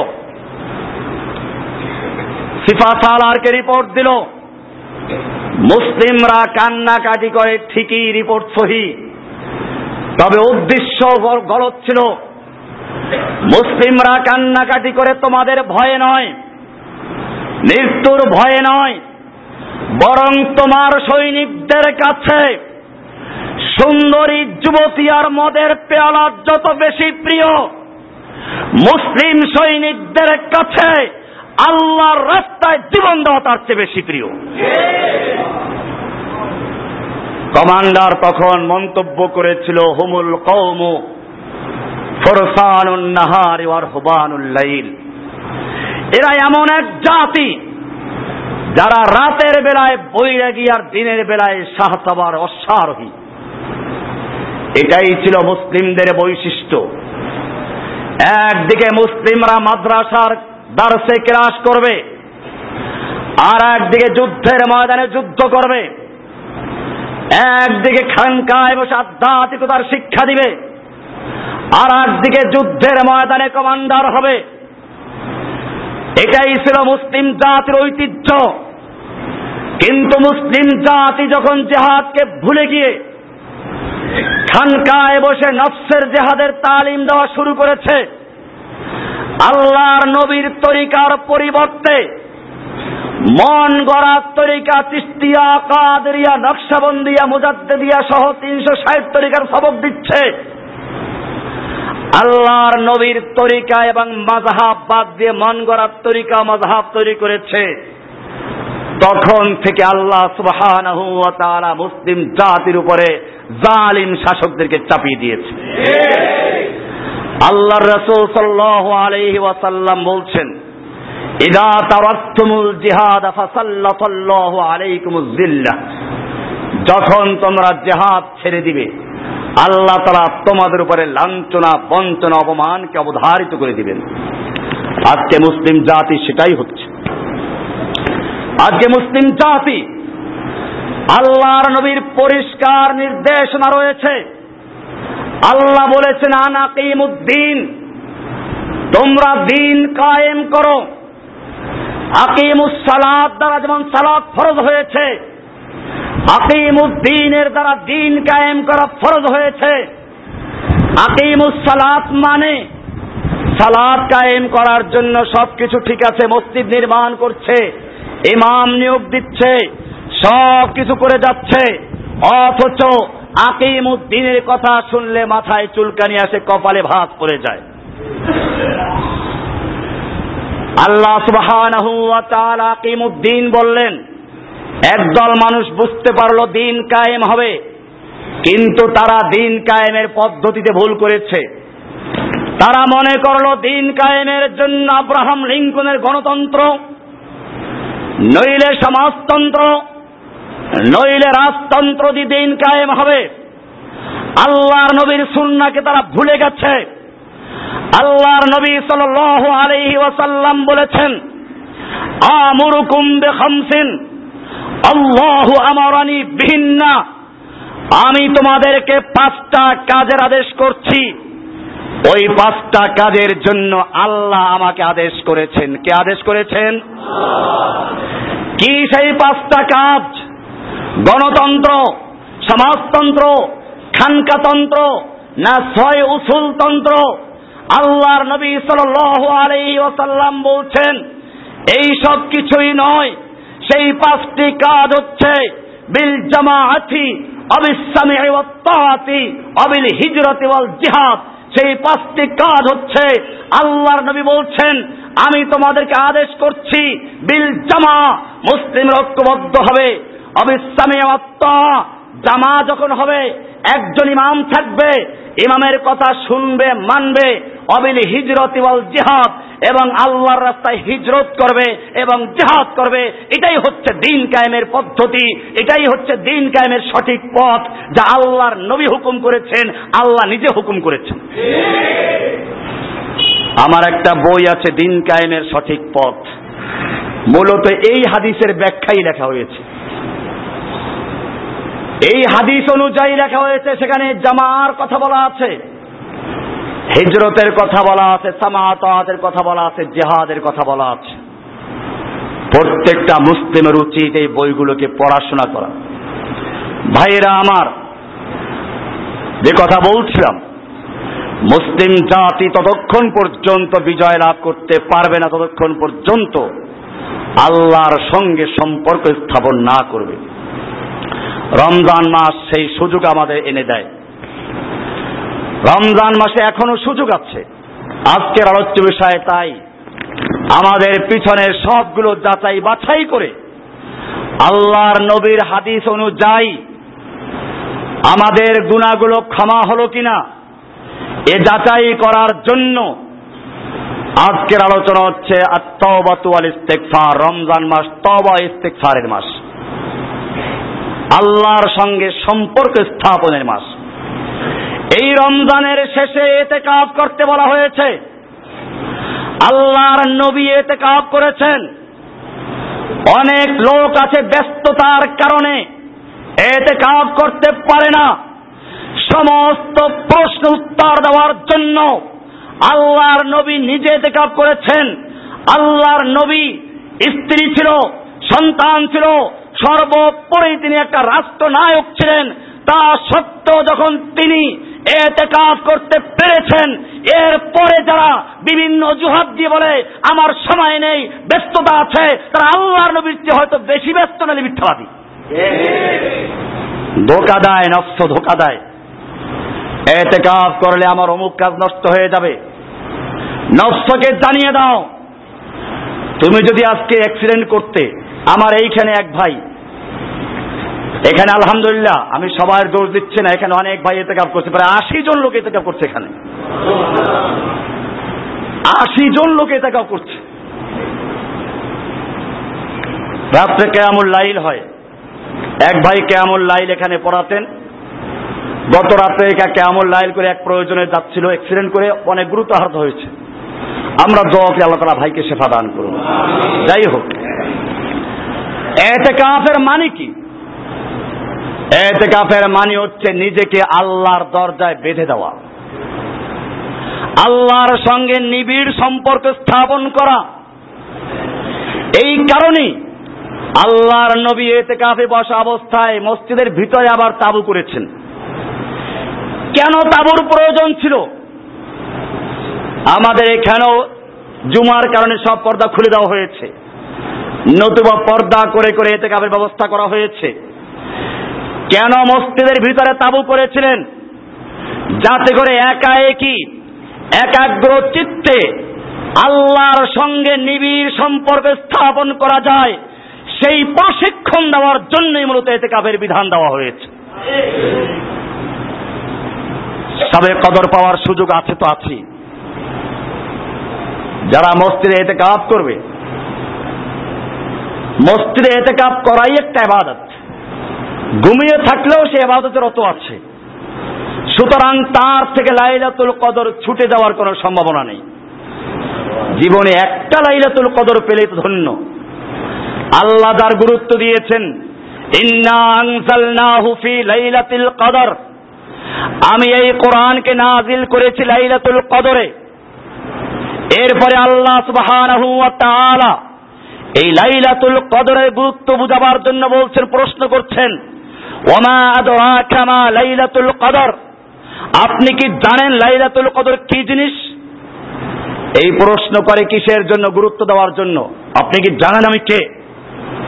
সিফা সালারকে রিপোর্ট দিল। মুসলিমরা কান্নাকাটি করে, ঠিকই রিপোর্ট সহি। তবে উদ্দেশ্য গলত ছিল মুসলিমরা কান্নাকাটি করে তোমাদের ভয়ে নয় মৃত্যুর ভয়ে নয়, বরং তোমার সৈনিকদের কাছে সুন্দরী যুবতী আর মদের পেয়ালা যত বেশি প্রিয়, মুসলিম সৈনিকদের কাছে আল্লাহর রাস্তায় জীবন দেওয়া তার চেয়ে বেশি প্রিয়। কমান্ডার তখন মন্তব্য করেছিল, হুমুল কৌম এরা এমন এক জাতি যারা রাতের বেলায় বৈরাগী আর দিনের বেলায় শাহসাবার অশ্বারোহী। এটাই ছিল মুসলিমদের বৈশিষ্ট্য। একদিকে মুসলিমরা মাদ্রাসার দার্সে ক্রাস করবে, আর একদিকে যুদ্ধের ময়দানে যুদ্ধ করবে, একদিকে খানকায় বসে আধ্যাত্মিকতার শিক্ষা দিবে। আর একদিকে যুদ্ধের ময়দানে কমান্ডার হবে। এটাই ছিল মুসলিম জাতির ঐতিহ্য। কিন্তু মুসলিম জাতি যখন জেহাদকে ভুলে গিয়ে খানকায় বসে নফসের জেহাদের তালিম দেওয়া শুরু করেছে, আল্লাহর নবীর তরিকার পরিবর্তে মন গড়ার তরিকা চিস্তিয়া, কাদেরিয়া, নকশাবন্দিয়া মুজাদ্দিয়া সহ তিনশো ষাট তরিকার সবক দিচ্ছে। আল্লাহর নবীর তরিকা এবং মাঝহাব বাদ দিয়ে মন গড়ার তরিকা মাঝহাব তৈরি করেছে। তখন থেকে আল্লাহ তাআলা মুসলিম জাতির উপরে জালিম শাসকদেরকে চাপিয়ে দিয়েছে। আল্লাহর রাসূল সাল্লাল্লাহু আলাইহি ওয়াসাল্লাম বলছেন, ইদা তারাক্তুমুল জিহাদ ফাসাল্লাতাল্লাহু আলাইকুমুজ যখন তোমরা জিহাদ ছেড়ে দিবে আল্লাহ তারা তোমাদের উপরে লাঞ্ছনা, বঞ্চনা, অপমানকে অবধারিত করে দিবেন। আজকে মুসলিম জাতি সেটাই হচ্ছে। আজকে মুসলিম জাতি আল্লাহর নবীর পরিষ্কার নির্দেশনা রয়েছে। আল্লাহ বলেছেন আনাকিমুদ্দিন তোমরা দিন কায়েম করো। আকিমুস সালাদ দ্বারা যেমন সালাদ ফরজ হয়েছে আকিমুদ্দিনের দ্বারা দিন কায়েম করা ফরজ হয়েছে। সালাত মানে সালাদ কায়েম করার জন্য সবকিছু ঠিক আছে, মসজিদ নির্মাণ করছে, ইমাম নিয়োগ দিচ্ছে সব কিছু করে যাচ্ছে। অথচ আকিমুদ্দিনের কথা শুনলে মাথায় চুলকানি আসে, কপালে ভাত পড়ে যায়। আল্লাহ তাআলা আকিমুদ্দিন বললেন একদল মানুষ বুঝতে পারল দিন কায়েম হবে, কিন্তু তারা দিন কায়েমের পদ্ধতিতে ভুল করেছে। তারা মনে করল দিন কায়েমের জন্য আব্রাহাম লিঙ্কনের গণতন্ত্র, নইলে সমাজতন্ত্র, নইলে রাজতন্ত্র দিয়ে দিন কায়েম হবে। আল্লাহর নবীর সুন্নাকে তারা ভুলে গেছে। আল্লাহর নবী সাল আলাইহি ওয়াসাল্লাম বলেছেন, আমুরুকুম বেখামসিন। আল্লাহু আমারানি বিহিন্না। আমি তোমাদেরকে পাঁচটা কাজের আদেশ করছি। ওই পাঁচটা কাজের জন্য আল্লাহ আমাকে আদেশ করেছেন। কে আদেশ করেছেন? কি সেই পাঁচটা কাজ? গণতন্ত্র, সমাজতন্ত্র, খানকাতন্ত্র না ছয় উসুলতন্ত্র? আল্লাহর নবী সাল আলাইহি ওয়াসাল্লাম বলছেন, এই সব কিছুই নয়। সেই পাঁচটি কাজ হচ্ছে বিল জামাআতি ওয়াত তাআতি, অবিল হিজরতি ওয়াল জিহাদ। সেই পাঁচটি কাজ হচ্ছে, আল্লাহর নবী বলছেন, আমি তোমাদেরকে আদেশ করছি, বিল জামা মুসলিম ঐক্যবদ্ধ হবে। অবিসামে জামা যখন হবে একজন ইমাম থাকবে, ইমামের কথা শুনবে, মানবে, অবিল হিজরত ওয়াল জিহাদ, এবং আল্লাহর রাস্তায় হিজরত করবে এবং জেহাদ করবে। এটাই হচ্ছে দিন কায়েমের পদ্ধতি, এটাই হচ্ছে দিন কায়েমের সঠিক পথ যা আল্লাহর নবী হুকুম করেছেন, আল্লাহ নিজে হুকুম করেছেন। আমার একটা বই আছে, দিন কায়েমের সঠিক পথ। মূলত এই হাদিসের ব্যাখ্যাই লেখা হয়েছে। এই হাদিস অনুযায়ী লেখা হয়েছে, সেখানে জামার কথা বলা আছে, হিজরতের কথা বলা আছে সামাতের কথা বলা আছে, জেহাদের কথা বলা আছে। প্রত্যেকটা মুসলিমের উচিত এই বইগুলোকে পড়াশোনা করা। ভাইয়েরা আমার, যে কথা বলছিলাম, মুসলিম জাতি ততক্ষণ পর্যন্ত বিজয় লাভ করতে পারবে না, ততক্ষণ পর্যন্ত আল্লাহর সঙ্গে সম্পর্ক স্থাপন না করবে। রমজান মাস সেই সুযোগ আমাদের এনে দেয়। রমজান মাসে এখনও সুযোগ আছে। আজকের আলোচ্য বিষয়ে তাই, আমাদের পিছনের সবগুলো যাচাই বাছাই করে আল্লাহর নবীর হাদিস অনুযায়ী আমাদের গুণাগুলো ক্ষমা হলো কিনা, এ যাচাই করার জন্য আজকের আলোচনা হচ্ছে আত্মাবাতু আল ইস্তেকফার রমজান মাস তবা ইস্তেকফারের মাস। আল্লাহর সঙ্গে সম্পর্ক স্থাপনের মাস। এই রমজানের শেষে এতে কাজ করতে বলা হয়েছে। আল্লাহর নবী এতে কাজ করেছেন। অনেক লোক আছে ব্যস্ততার কারণে এতে কাজ করতে পারে না। সমস্ত প্রশ্ন উত্তর দেওয়ার জন্য আল্লাহর নবী নিজে কাজ করেছেন। আল্লাহর নবী স্ত্রী ছিল, সন্তান ছিল সর্বোপরি তিনি একটা রাষ্ট্রনায়ক ছিলেন। তা সত্ত্বেও যখন তিনি এতে কাজ করতে পেরেছেন, এরপরে যারা বিভিন্ন অজুহাত দিয়ে বলে, আমার সময় নেই, ব্যস্ততা আছে, তারা আল্লাহর নবীর চেয়ে হয়তো বেশি ব্যস্ত নালে মিথ্যাবাদী। ধোকা দেয়, নষ্ট ধোকা দেয়। এতে কাজ করলে আমার অমুক কাজ নষ্ট হয়ে যাবে। নষ্টকে জানিয়ে দাও। তুমি যদি আজকে অ্যাক্সিডেন্ট করতে আমার এইখানে এক ভাই। এখানে আলহামদুলিল্লাহ, আমি সবার দোষ দিচ্ছি না, এখানে অনেক ভাই এতে কাপ করছে, প্রায় আশি জন লোক এতে কাপ করছে এখানে। আশি জন লোক এতে কাপ করছে। রাত্রে কেয়ামুল লাইল হয়। এক ভাই কেয়ামুল লাইল এখানে পড়াতেন। গত রাত্রে কেয়ামুল লাইল করে এক প্রয়োজনে যাচ্ছিল অ্যাক্সিডেন্ট করে অনেক গুরুত্ব আহত হয়েছে। আমরা দোয়াকে আল্লাহ তালা ভাইকে সেফা দান করুন। যাই হোক এতে কাফের মানে কি? এতেকাফের মানে হচ্ছে নিজেকে আল্লাহর দরজায় বেঁধে দেওয়া। আল্লাহর সঙ্গে নিবিড় সম্পর্ক স্থাপন করা। এই কারণেই আল্লাহর নবী এতে কাফে বসা অবস্থায় মসজিদের ভিতরে আবার তাবু করেছেন। কেন তাবুর প্রয়োজন ছিল? আমাদের এখানেও জুমার কারণে সব পর্দা খুলে দেওয়া হয়েছে। নতুবা পর্দা করে করে এতে কাপের ব্যবস্থা করা হয়েছে। কেন মসজিদের ভিতরে তাবু করেছিলেন? যাতে করে একা একই একাগ্র চিত্তে আল্লাহর সঙ্গে নিবিড় সম্পর্ক স্থাপন করা যায়, সেই প্রশিক্ষণ দেওয়ার জন্যই মূলত এতে কাপের বিধান দেওয়া হয়েছে। সবে কদর পাওয়ার সুযোগ আছে তো আছেই। যারা মসজিদে এতে কাপ করবে মসজিদে এতে কাপ করাই একটা আবাদত ঘুমিয়ে থাকলেও সে আবাদতের অত আছে। সুতরাং তার থেকে লাইলাতুল কদর ছুটে যাওয়ার কোনো সম্ভাবনা নেই। জীবনে একটা লাইলাতুল কদর পেলে তো ধন্য। আল্লাহ যার গুরুত্ব দিয়েছেন লাইলাতুল কদর। আমি এই কোরআনকে নাজিল করেছি লাইলাতুল কদরে। এরপরে আল্লাহ তাআলা এই লাইলাতুল কদরের গুরুত্ব বুঝাবার জন্য বলছেন, প্রশ্ন করছেন, ওমা আদরাকা মা লাইলাতুল কদর? আপনি কি জানেন লাইলাতুল কদর কি জিনিস? এই প্রশ্ন করে কিসের জন্য গুরুত্ব দেওয়ার জন্য? আপনি কি জানেন আমি কে?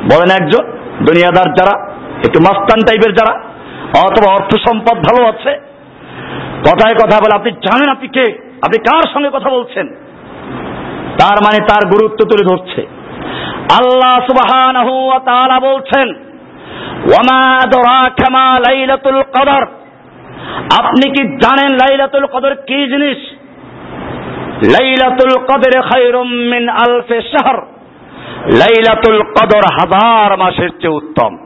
বলেন একজন, দুনিয়াদার যারা, একটু মাস্তান টাইপের যারা, অথবা অর্থ সম্পদ ভালো আছে, কথায় কথা বলে, আপনি জানেন আপনি কে? আপনি কার সঙ্গে কথা বলছেন? তার মানে তার গুরুত্ব তুলে ধরছে। আল্লাহ সুবহানাহু ওয়া তাআলা বলছেন, ওয়ামা আদরাকা মা লাইলাতুল কদর। আপনি কি জানেন লাইলাতুল কদর কি জিনিস? লাইলাতুল কদর খায়রুম মিন আলফে শাহর। লাইলাতুল কদর হাজার মাসের চেয়ে উত্তম।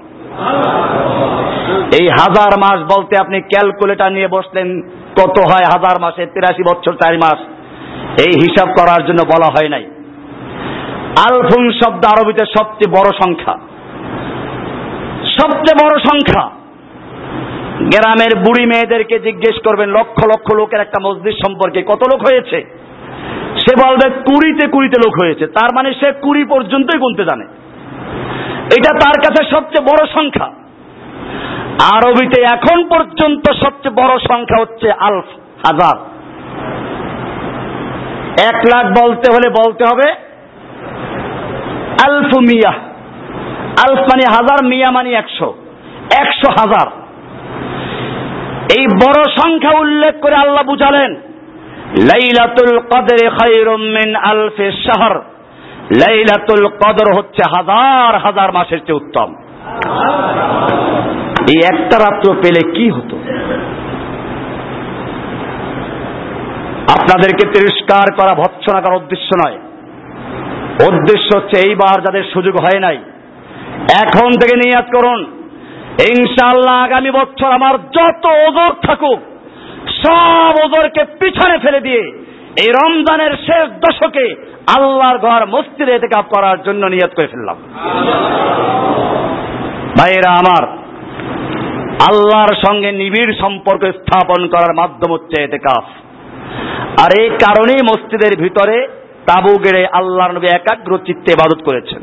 এই হাজার মাস বলতে আপনি ক্যালকুলেটর নিয়ে বসলেন, কত হয় হাজার মাসে? তিরাশি বছর, চার মাস। এই হিসাব করার জন্য বলা হয় নাই। আলফুন শব্দ আরবিতে সবচেয়ে বড় সংখ্যা। সবচেয়ে বড় সংখ্যা। গ্রামের বুড়ি মেয়েদেরকে জিজ্ঞেস করবেন, লক্ষ লক্ষ লোকের একটা মসজিদ সম্পর্কে কত লোক হয়েছে? সে বলবে, কুড়িতে কুড়িতে লোক হয়েছে। তার মানে সে কুড়ি পর্যন্তই গুনতে জানে। এটা তার কাছে সবচেয়ে বড় সংখ্যা। আরবিতে এখন পর্যন্ত সবচেয়ে বড় সংখ্যা হচ্ছে আলফ, হাজার। এক লাখ বলতে হলে বলতে হবে আলফু মিয়া। আলফ মানে হাজার, মিয়া মানে একশো। একশো হাজার। এই বড় সংখ্যা উল্লেখ করে আল্লাহ বুঝালেন, লাইলাতুল কদরে খায়রুম মিন আলফে শাহর। লাইলাতুল কদর হচ্ছে হাজার হাজার মাসের চেয়ে উত্তম। এই একটা রাত্র পেলে কি হতো? আপনাদেরকে তিরস্কার করা, ভৎসনা করার উদ্দেশ্য নয়। উদ্দেশ্য হচ্ছে এইবার যাদের সুযোগ হয় নাই, এখন থেকে নিয়াত করুন। ইনশাল্লাহ আগামী বছর আমার যত ওজোর থাকুক, সব ওজোরকে পিছনে ফেলে দিয়ে এই রমজানের শেষ দশকে আল্লাহর ঘর মসজিদে এতে করার জন্য নিয়ত করে ফেললাম। ভাইয়েরা আমার, আল্লাহর সঙ্গে নিবিড় সম্পর্ক স্থাপন করার মাধ্যম হচ্ছে এতে কাফ আর এই কারণেই মসজিদের ভিতরে তাবু গেড়ে আল্লাহর নবী একাগ্র চিত্তে ইবাদত করেছেন।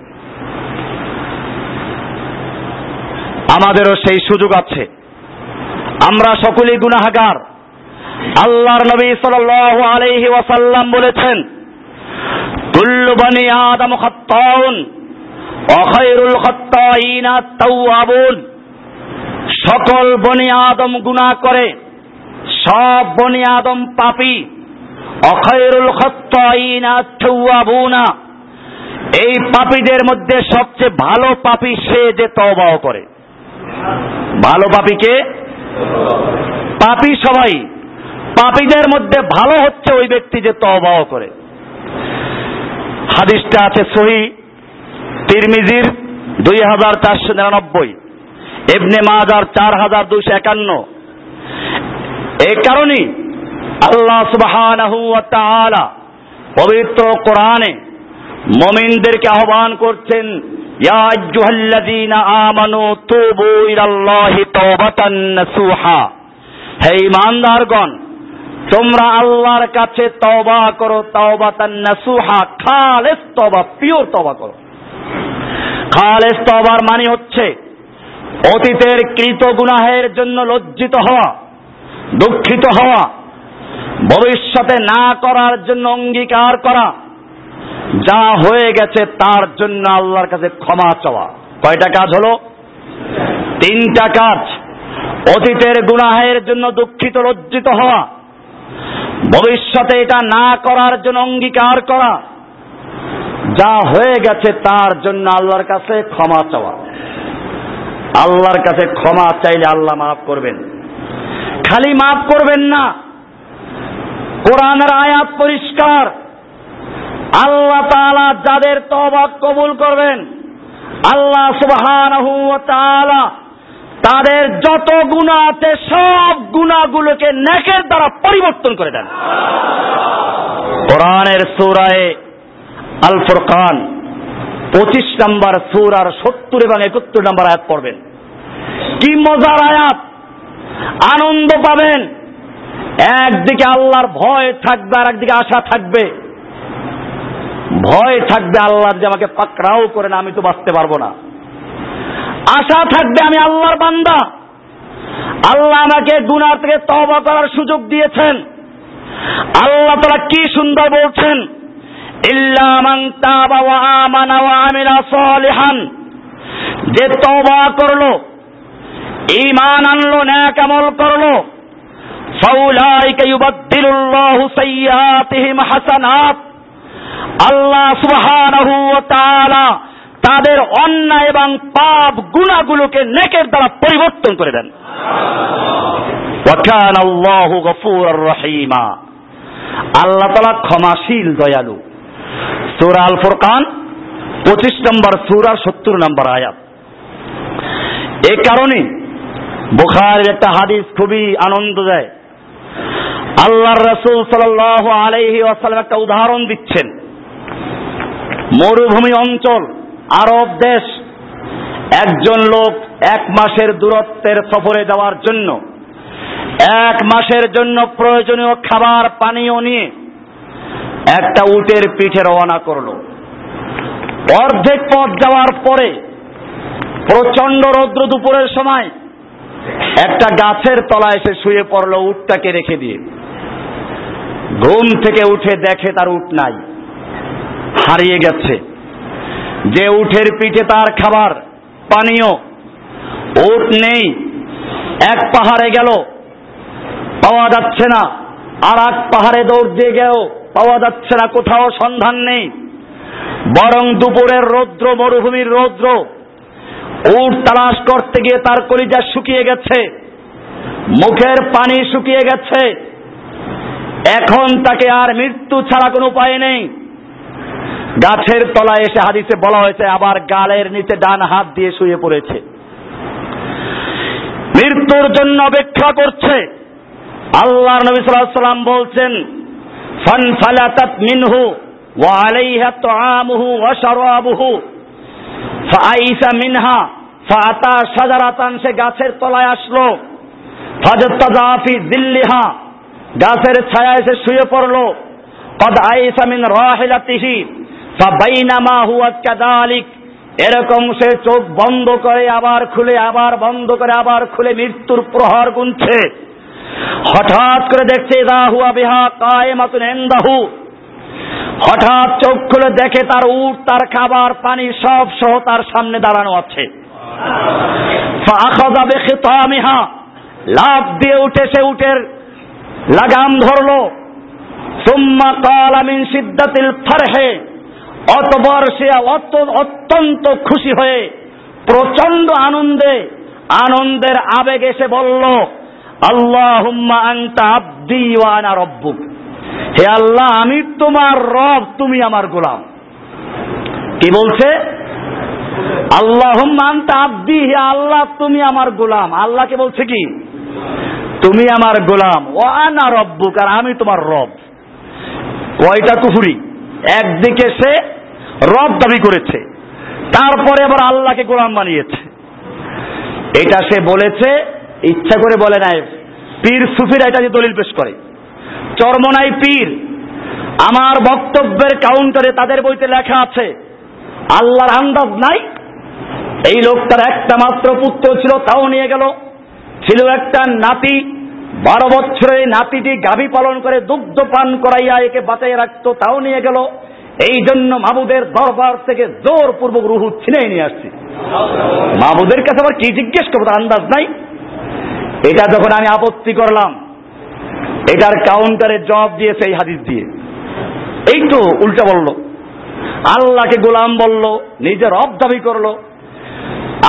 আমাদেরও সেই সুযোগ আছে। আমরা সকলেই গুনাহাগার। আল্লাহর নবী সাল্লাল্লাহু আলাইহি ওয়াসাল্লাম বলেছেন সকল বনি আদম গুনাহ করে, সব বনি আদম পাপী। এই পাপীদের মধ্যে সবচেয়ে ভালো পাপী সে যে তওবাও করে। ভালো পাপীকে পাপী সবাই। পাপীদের মধ্যে ভালো হচ্ছে ওই ব্যক্তি যে তওবাও করে। হাদিসটা আছে সহি তিরমিজির দুই হাজার চারশো নিরানব্বই এবনে মাজার চার হাজার দুইশো একান্ন। এই কারণেই আল্লাহ তাআলা পবিত্র কোরআনে মমিনদেরকে আহ্বান করছেন আমানু তুবু ইলাল্লাহি তাওবাতান হে ঈমানদারগণ, তোমরা আল্লাহর কাছে তওবা করো, তাওবাতান নাসুহা, খালেস তওবা, পিওর তওবা করো। খালেস তওবার মানে হচ্ছে অতীতের কৃত গুনাহের জন্য লজ্জিত হওয়া, দুঃখিত হওয়া ভবিষ্যতে না করার জন্য অঙ্গীকার করা। যা হয়ে গেছে তার জন্য আল্লাহর কাছে ক্ষমা চাওয়া। কয়টা কাজ হলো? তিনটা কাজ। অতীতের গুনাহের জন্য দুঃখিত, লজ্জিত হওয়া। ভবিষ্যতে এটা না করার জন্য অঙ্গীকার করা। যা হয়ে গেছে তার জন্য আল্লাহর কাছে ক্ষমা চাওয়া। আল্লাহর কাছে ক্ষমা চাইলে আল্লাহ মাফ করবেন। খালি মাফ করবেন না। কোরআনের আয়াত পরিষ্কার। আল্লাহ তাআলা যাদের তওবা কবুল করবেন, আল্লাহ সুবহানাহু ওয়া তাদের যত গুণা আছে সব গুণাগুলোকে নেকের দ্বারা পরিবর্তন করে দেন। কোরআনের সূরায়ে আল ফুরকান পঁচিশ নম্বর সুরার সত্তর এবং একাত্তর নম্বর আয়াত পড়বেন। কি মজার আয়াত! আনন্দ পাবেন। একদিকে আল্লাহর ভয় থাকবে আর একদিকে আশা থাকবে। ভয় থাকবে আল্লাহর যে আমাকে পাকড়াও করে না, আমি তো বাঁচতে পারব না। আশা থাকবে আমি আল্লাহর বান্দা। আল্লাহ আমাকে গুনার থেকে তবা করার সুযোগ দিয়েছেন। আল্লাহ তারা কি সুন্দর বলছেন তাবা যে তওবা করল, ঈমান আনলো, ন্যাক আমল করল ফাউলাইকা ইউবাদদিলুল্লাহু সাইয়্যাতিহিম হাসানাত। আল্লাহ সুবহানাহু ওয়া তাদের অন্যায় এবং পাপ গুনাহগুলোকে নেকের দ্বারা পরিবর্তন করে দেন। ওয়া আল্লাহু গফুরার রহিমা। আল্লাহ তাআলা ক্ষমাশীল, দয়ালু। সূরা আল ফুরকান পঁচিশ নম্বর সূরার সত্তর নম্বর আয়াত। এ কারণে বুখারের একটা হাদিস খুবই আনন্দ দেয়। আল্লাহর রসুল সাল আলাইহি ওয়াসাল্লাম একটা উদাহরণ দিচ্ছেন। মরুভূমি অঞ্চল, আরব দেশ, একজন লোক এক মাসের দূরত্বের সফরে যাওয়ার জন্য, এক মাসের জন্য প্রয়োজনীয় খাবার, পানীয় নিয়ে একটা উটের পিঠে রওনা করল। অর্ধেক পথ যাওয়ার পরে প্রচণ্ড রৌদ্র দুপুরের সময় একটা গাছের তলায় এসে শুয়ে পড়ল, উটটাকে রেখে দিয়ে। ঘুম থেকে উঠে দেখে তার উট নাই, হারিয়ে গেছে। যে উঠের পিঠে তার খাবার, পানীয়, উট নেই, এক পাহাড়ে গেল, পাওয়া যাচ্ছে না। আর এক পাহাড়ে দৌড় দিয়ে গেল, পাওয়া যাচ্ছে না, কোথাও সন্ধান নেই। বরং দুপুরের রৌদ্র, মরুভূমির রৌদ্র উট তালাশ করতে গিয়ে তার কলিজা শুকিয়ে গেছে। মুখের পানি শুকিয়ে গেছে। এখন তাকে আর মৃত্যু ছাড়া কোনো উপায় নেই। গাছের তলায় এসে হাদিসে বলা হয়েছে, আবার গালের নিচে ডান হাত দিয়ে শুয়ে পড়েছে। মৃত্যুর জন্য অপেক্ষা করছে। আল্লাহ নবী সাল্লাম বলছেন, ফান ফালাতাত মিনহু ওয়া আলাইহা তুআমুহু ওয়া শারাবুহু। ফাআইসা মিনহা ফাআতা শাজারাতান, সে গাছের তলায় আসলো। ফাজাত্তাজা ফি দিল্লিহা, গাছের ছায়া এসে শুয়ে পড়ল। কদ আইসা মিন রাহিলাতিহি ফাবাইনামা হুয়া কাযালিক, এরকম সে চোখ বন্ধ করে আবার খুলে, আবার বন্ধ করে, আবার খুলে মৃত্যুর প্রহর গুনছে। হঠাৎ করে দেখছে দা হুয়া বিহা কায়েমাতুন ইনদাহু হঠাৎ চোখ খুলে দেখে তার উট, তার খাবার, পানি সব সহ তার সামনে দাঁড়ানো আছে। লাভ দিয়ে উঠে সে উটের লাগাম ধরলো। সুম্মা কালা মিন সিদ্দাতিল ফারহে। অতবর সে অত্যন্ত খুশি হয়ে প্রচণ্ড আনন্দে, আনন্দের আবেগ এসে বলল আল্লাহ আংতা আব্দি ওয়ানা রব্বুক। হে আল্লাহ, আমি তোমার রব, তুমি আমার গোলাম। কি বলছে? আল্লাহ আব্দি, হে আল্লাহ, তুমি আমার গোলাম। আল্লাহকে বলছে কি? তুমি আমার গোলাম। ও আনা রব্বুক, আর আমি তোমার রব। কয়টা কুফুরি। একদিকে সে রব দাবি করেছে, তারপরে আবার আল্লাহকে গোলাম বানিয়েছে। এটা সে বলেছে, ইচ্ছা করে বলে নাই। পীর সুফিরা এটা যে দলিল পেশ করে। চরমনাই পীর। আমার বক্তব্যের কাউন্টারে তাদের বইতে লেখা আছে, আল্লাহর আন্দাজ নাই। এই লোকটার একটা মাত্র পুত্র ছিল, তাও নিয়ে গেল। ছিল একটা নাতি, বারো বছরের নাতিটি গাভী পালন করে দুগ্ধ পান করাইয়া একে বাঁচাই রাখতো, তাও নিয়ে গেল। এই জন্য মাবুদের দরবার থেকে জোরপূর্বক রুহু ছিনে নিয়ে আসছি। মাবুদের কাছে আবার কি জিজ্ঞেস করব আন্দাজ নাই? এটা যখন আমি আপত্তি করলাম এটার কাউন্টারে জবাব দিয়েছে এই হাদিস দিয়ে। এই তো উল্টা বলল। আল্লাহকে গোলাম বলল, নিজের রব দাবি করল।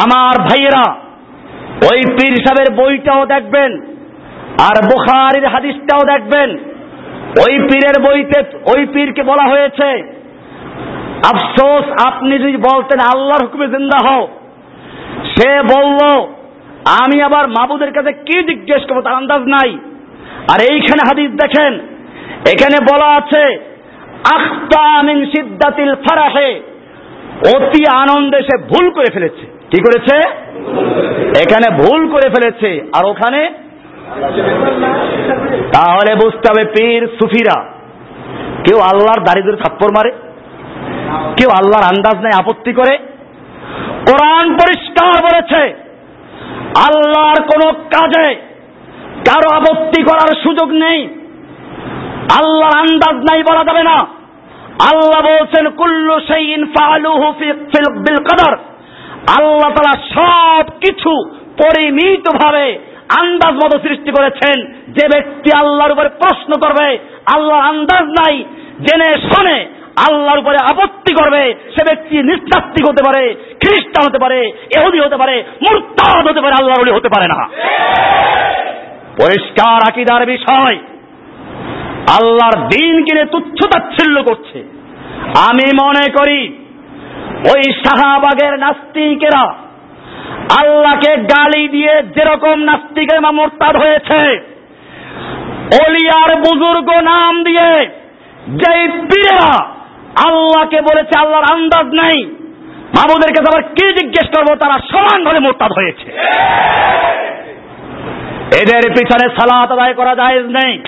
আমার ভাইয়েরা, ওই পীর সাহেবের বইটাও দেখবেন, আর বুখারির হাদিসটাও দেখবেন। ওই পীরের বইতে, ওই পীরকে বলা হয়েছে, আফসোস, আপনি যদি বলতেন আল্লাহর হুকুমে জিন্দা হও। সে বলল, আমি আবার মাবুদের কাছে কি জিজ্ঞেস করব তার আন্দাজ নাই। আর এইখানে হাদিস দেখেন, এখানে বলা আছে, আখতা মিন সিদ্দাতিল ফারাহে, অতি আনন্দে সে ভুল করে ফেলেছে। কি করেছে? এখানে ভুল করে ফেলেছে। আর ওখানে? তাহলে বুঝতে হবে পীর সুফিরা। কেউ আল্লাহর দাড়ি ধরে থাপ্পর মারে, কেউ আল্লাহর আন্দাজ নেই আপত্তি করে। কোরআন পরিষ্কার বলেছে, আল্লাহর কোন কাজে কারও আপত্তি করার সুযোগ নেই। আল্লাহর আন্দাজ নাই বলা যাবে না। আল্লাহ বলছেন, কুল্লু সেইন ফালুহু বিল কদর। আল্লাহ তালা সব কিছু পরিমিত ভাবে আন্দাজ মতো সৃষ্টি করেছেন। যে ব্যক্তি আল্লাহর উপরে প্রশ্ন করবে আল্লাহ আন্দাজ নাই। জেনে শোনে আল্লাহর উপরে আপত্তি করবে, সে ব্যক্তি নিঃশাস্তিক হতে পারে, খ্রিস্টান হতে পারে এহুদি হতে পারে, মুরতাদ হতে পারে, আল্লাহর হতে পারে না। পরিষ্কার আকিদার বিষয়। আল্লাহর দিন কিনে তুচ্ছ তাচ্ছিল্য করছে। আমি মনে করি, ওই শাহবাগের নাস্তিকেরা আল্লাহকে গালি দিয়ে যেরকম নাস্তিকের মা মোরতাদ হয়েছে, অলিয়ার বুজুর্গ নাম দিয়ে যেই পীরেরা আল্লাহকে বলেছে আল্লাহর আন্দাজ নাই মামুদের কাছে আবার কি জিজ্ঞেস করব, তারা সমানভাবে মোরতাদ হয়েছে। এদের পিছনে সালাত আদায় করা জায়েজ নেই।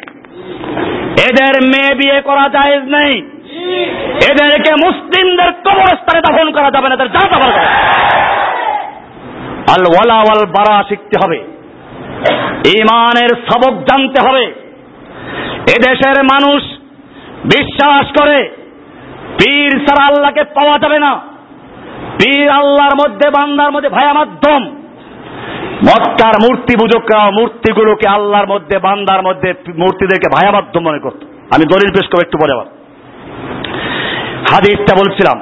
এদের মেয়ে বিয়ে করা জায়েজ নেই। এদেরকে মুসলিমদের কবরস্থানে দাফন করা যাবে না, এদের যা দাফন করা আল ওয়ালা ওয়াল বারা শিখতে হবে। ইমানের সবক জানতে হবে। এদেশের মানুষ বিশ্বাস করে, পীর ছাড়া আল্লাহকে পাওয়া যাবে না। পীর আল্লাহর মধ্যে, বান্দার মধ্যে ভায়া মাধ্যম। মক্কার মূর্তি পূজকরা মূর্তিগুলোকে আল্লাহর মধ্যে, বান্দার মধ্যে মূর্তিদেরকে ভায়া মাধ্যম মনে করত। আমি দলিল পেশ করব একটু পরে আবার। হাদিসটা বলছিলাম।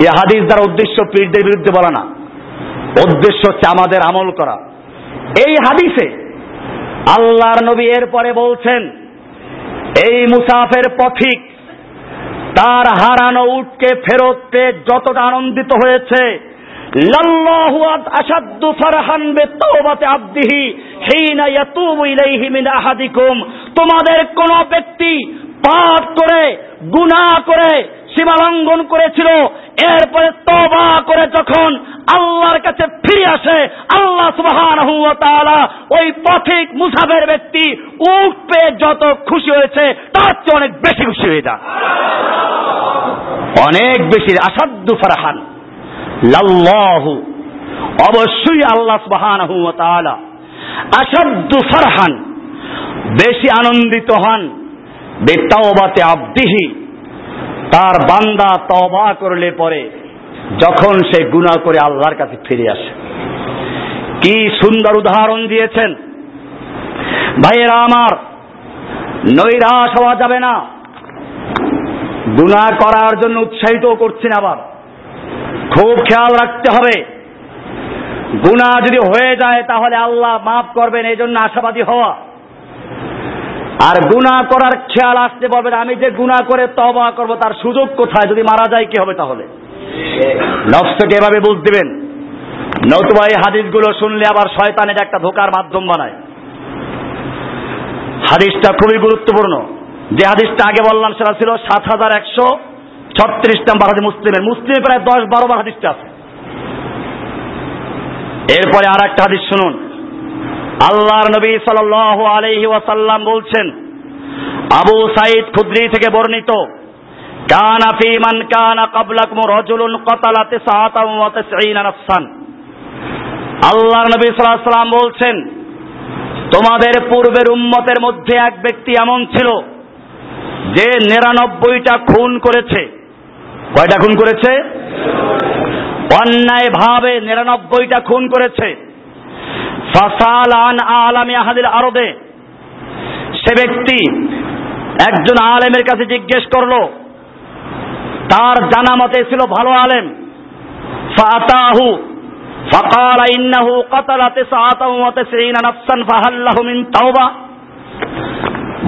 এই হাদিস দ্বারা উদ্দেশ্য পীরদের বিরুদ্ধে বলা না। উদ্দেশ্য হচ্ছে আমাদের আমল করা। এই হাদিসে আল্লাহর নবী এরপরে বলছেন, এই মুসাফের পথিক তার হারানো উটকে ফেরত পেয়ে যতটা আনন্দিত হয়েছে তোমাদের কোন ব্যক্তি পাপ করে, গুনাহ করে, সীমালঙ্ঘন করেছিল, এরপরে তবা করে যখন আল্লাহর কাছে ফিরে আসে, আল্লাহ তাআলা ওই পথিক মুসাফের ব্যক্তি উঠ পেয়ে যত খুশি হয়েছে, তার চেয়ে অনেক বেশি খুশি হয়ে যান অনেক বেশি আসাদ্দু ফারহান। লাল্লাহু। অবশ্যই আল্লাহ সুবহানাহু তাআলা ফারহান, বেশি আনন্দিত হন বেতাওবাতে আব্দিহি। তার বান্দা তবা করলে পরে যখন সে গুনাহ করে আল্লাহর কাছে ফিরে আসে। কি সুন্দর উদাহরণ দিয়েছেন। ভাইয়েরা আমার, নৈরাশ হওয়া যাবে না। গুনাহ করার জন্য উৎসাহিত করছেন আবার। খুব খেয়াল রাখতে হবে। গুনাহ যদি হয়ে যায়, তাহলে আল্লাহ মাফ করবেন এই জন্য আশাবাদী হওয়া। আর গুনাহ করার খেয়াল আসতে বলবেন আমি যে গুনাহ করে তবা করব, তার সুযোগ কোথায়? যদি মারা যায়, কি হবে তাহলে? নফসকে এভাবে বুঝ দিবেন। নতুবা এই হাদিসগুলো শুনলে আবার শয়তানের একটা ধোকার মাধ্যম বানায়। হাদিসটা খুবই গুরুত্বপূর্ণ। যে হাদিসটা আগে বললাম, সেটা ছিল সাত হাজার একশো ছত্রিশ নাম্বার হাদিস মুসলিমের, মুসলিমে প্রায় দশ বারো বার হাদিসটা আছে। এরপরে আর একটা হাদিস শুনুন। আল্লাহর নবী সাল আলহি ওয়াসাল্লাম বলছেন, আবু সাইদ খুদ্রি থেকে বর্ণিত, কানা ফি মান কানা কাবলাকুম রাজুলুন ক্বাতালা তিসআতাম ওয়া তিসঈনা নাফসান। আল্লাহর নবী সাল্লাল্লাহু আলাইহি সাল্লাম বলছেন, তোমাদের পূর্বের উম্মতের মধ্যে এক ব্যক্তি এমন ছিল, যে নিরানব্বইটা খুন করেছে। কয়টা খুন করেছে অন্যায় ভাবে নিরানব্বইটা খুন করেছে ফাসাল আন আলামী আহাদিল আরদে সে ব্যক্তি একজন আলেমের কাছে জিজ্ঞেস করলো তার জানা মতে ছিল ভালো আলেম ফাতাহু فقال إنه قتل تسعة وتسعين نفسا فهل له من توبة